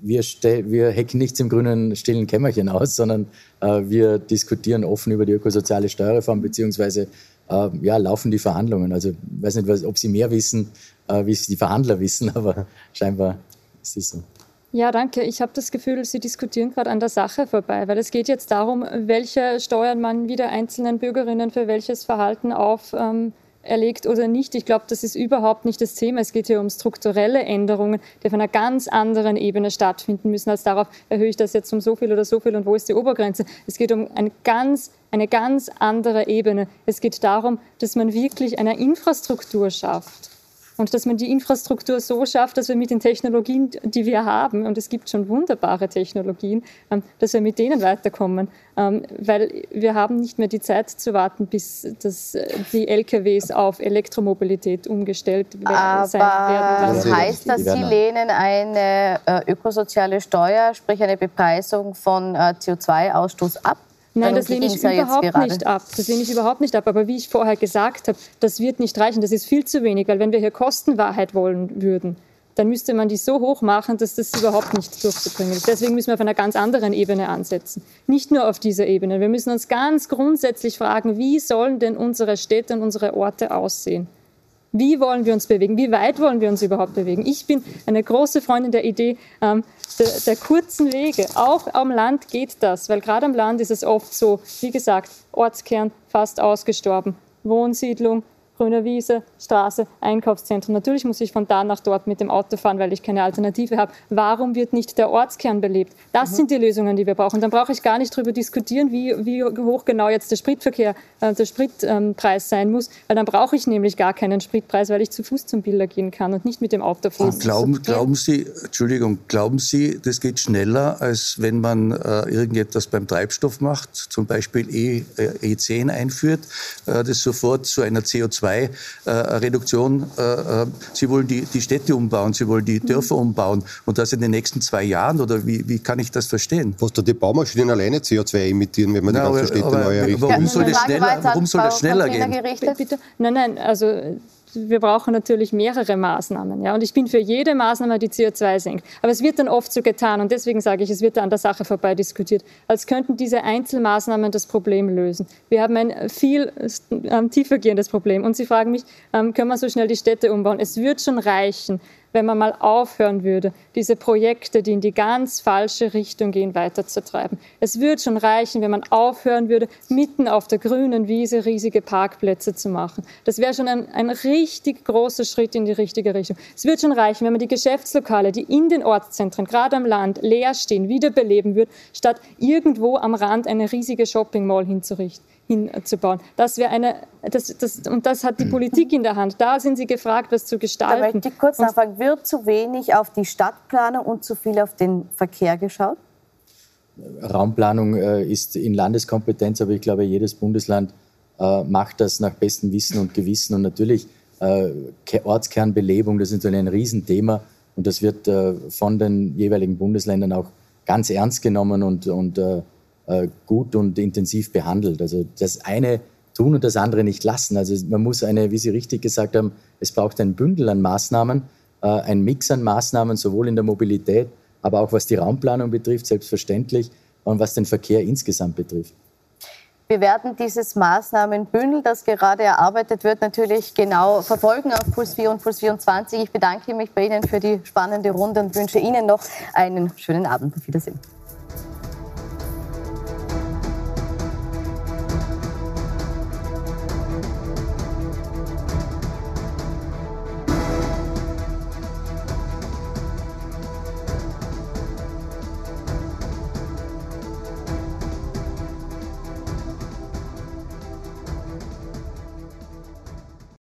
wir, wir hacken nichts im grünen stillen Kämmerchen aus, sondern äh, wir diskutieren offen über die ökosoziale Steuerreform, beziehungsweise äh, ja, laufen die Verhandlungen. Also ich weiß nicht, ob Sie mehr wissen, äh, wie es die Verhandler wissen, aber scheinbar ist es so. Ja, danke. Ich habe das Gefühl, Sie diskutieren gerade an der Sache vorbei, weil es geht jetzt darum, welche Steuern man wieder einzelnen Bürgerinnen für welches Verhalten auf ähm, erlegt oder nicht. Ich glaube, das ist überhaupt nicht das Thema. Es geht hier um strukturelle Änderungen, die auf einer ganz anderen Ebene stattfinden müssen, als darauf, erhöhe ich das jetzt um so viel oder so viel und wo ist die Obergrenze. Es geht um eine ganz, eine ganz andere Ebene. Es geht darum, dass man wirklich eine Infrastruktur schafft und dass man die Infrastruktur so schafft, dass wir mit den Technologien, die wir haben, und es gibt schon wunderbare Technologien, ähm, dass wir mit denen weiterkommen. Ähm, weil wir haben nicht mehr die Zeit zu warten, bis das, äh, die LKWs auf Elektromobilität umgestellt Aber sein werden. Was heißt das, Sie lehnen eine äh, ökosoziale Steuer, sprich eine Bepreisung von äh, CO2-Ausstoß ab? Nein, das lehne ich überhaupt nicht ab. Das lehne ich überhaupt nicht ab. Aber wie ich vorher gesagt habe, das wird nicht reichen. Das ist viel zu wenig, weil wenn wir hier Kostenwahrheit wollen würden, dann müsste man die so hoch machen, dass das überhaupt nicht durchzubringen ist. Deswegen müssen wir auf einer ganz anderen Ebene ansetzen. Nicht nur auf dieser Ebene. Wir müssen uns ganz grundsätzlich fragen, wie sollen denn unsere Städte und unsere Orte aussehen? Wie wollen wir uns bewegen? Wie weit wollen wir uns überhaupt bewegen? Ich bin eine große Freundin der Idee ähm, der, der, kurzen Wege. Auch am Land geht das, weil gerade am Land ist es oft so, wie gesagt, Ortskern fast ausgestorben. Wohnsiedlung, grüne Wiese, Straße, Einkaufszentrum. Natürlich muss ich von da nach dort mit dem Auto fahren, weil ich keine Alternative habe. Warum wird nicht der Ortskern belebt? Das mhm. sind die Lösungen, die wir brauchen. Dann brauche ich gar nicht darüber diskutieren, wie, wie hoch genau jetzt der Spritverkehr, äh, der Spritpreis ähm, sein muss, weil dann brauche ich nämlich gar keinen Spritpreis, weil ich zu Fuß zum Bilder gehen kann und nicht mit dem Auto fahren. Glauben, glauben Sie, Entschuldigung, glauben Sie, das geht schneller, als wenn man äh, irgendetwas beim Treibstoff macht, zum Beispiel E, äh, E10 einführt, äh, das sofort zu einer CO2 CO2-Reduktion. Äh, äh, Sie wollen die, die Städte umbauen, Sie wollen die Dörfer umbauen und das in den nächsten zwei Jahren oder wie, wie kann ich das verstehen? Was da die Baumaschinen alleine CO2 emittieren, wenn man die ganzen Städte neu errichtet? Warum soll das schneller, warum soll das schneller gehen? Bitte? Nein, nein, also wir brauchen natürlich mehrere Maßnahmen. Ja? Und ich bin für jede Maßnahme, die CO2 senkt. Aber es wird dann oft so getan, und deswegen sage ich, es wird an der Sache vorbei diskutiert, als könnten diese Einzelmaßnahmen das Problem lösen. Wir haben ein viel ähm, tiefergehendes Problem. Und Sie fragen mich, ähm, können wir so schnell die Städte umbauen? Es wird schon reichen, wenn man mal aufhören würde, diese Projekte, die in die ganz falsche Richtung gehen, weiterzutreiben. Es würde schon reichen, wenn man aufhören würde, mitten auf der grünen Wiese riesige Parkplätze zu machen. Das wäre schon ein, ein richtig großer Schritt in die richtige Richtung. Es würde schon reichen, wenn man die Geschäftslokale, die in den Ortszentren, gerade am Land, leer stehen, wiederbeleben würde, statt irgendwo am Rand eine riesige Shopping Mall hinzurichten hinzubauen. Das wäre eine, das, das, und das hat die Politik in der Hand. Da sind Sie gefragt, was zu gestalten. Da möchte ich kurz nachfragen, wird zu wenig auf die Stadtplanung und zu viel auf den Verkehr geschaut? Raumplanung äh, ist in Landeskompetenz, aber ich glaube, jedes Bundesland äh, macht das nach bestem Wissen und Gewissen. Und natürlich äh, Ortskernbelebung, das ist natürlich ein Riesenthema und das wird von den jeweiligen Bundesländern auch ganz ernst genommen und, und gut und intensiv behandelt. Also das eine tun und das andere nicht lassen. Also man muss eine, wie Sie richtig gesagt haben, es braucht ein Bündel an Maßnahmen, äh, ein Mix an Maßnahmen, sowohl in der Mobilität, aber auch was die Raumplanung betrifft, selbstverständlich, und was den Verkehr insgesamt betrifft. Wir werden dieses Maßnahmenbündel, das gerade erarbeitet wird, natürlich genau verfolgen auf Puls 4 und Puls 24. Ich bedanke mich bei Ihnen für die spannende Runde und wünsche Ihnen noch einen schönen Abend. Auf Wiedersehen.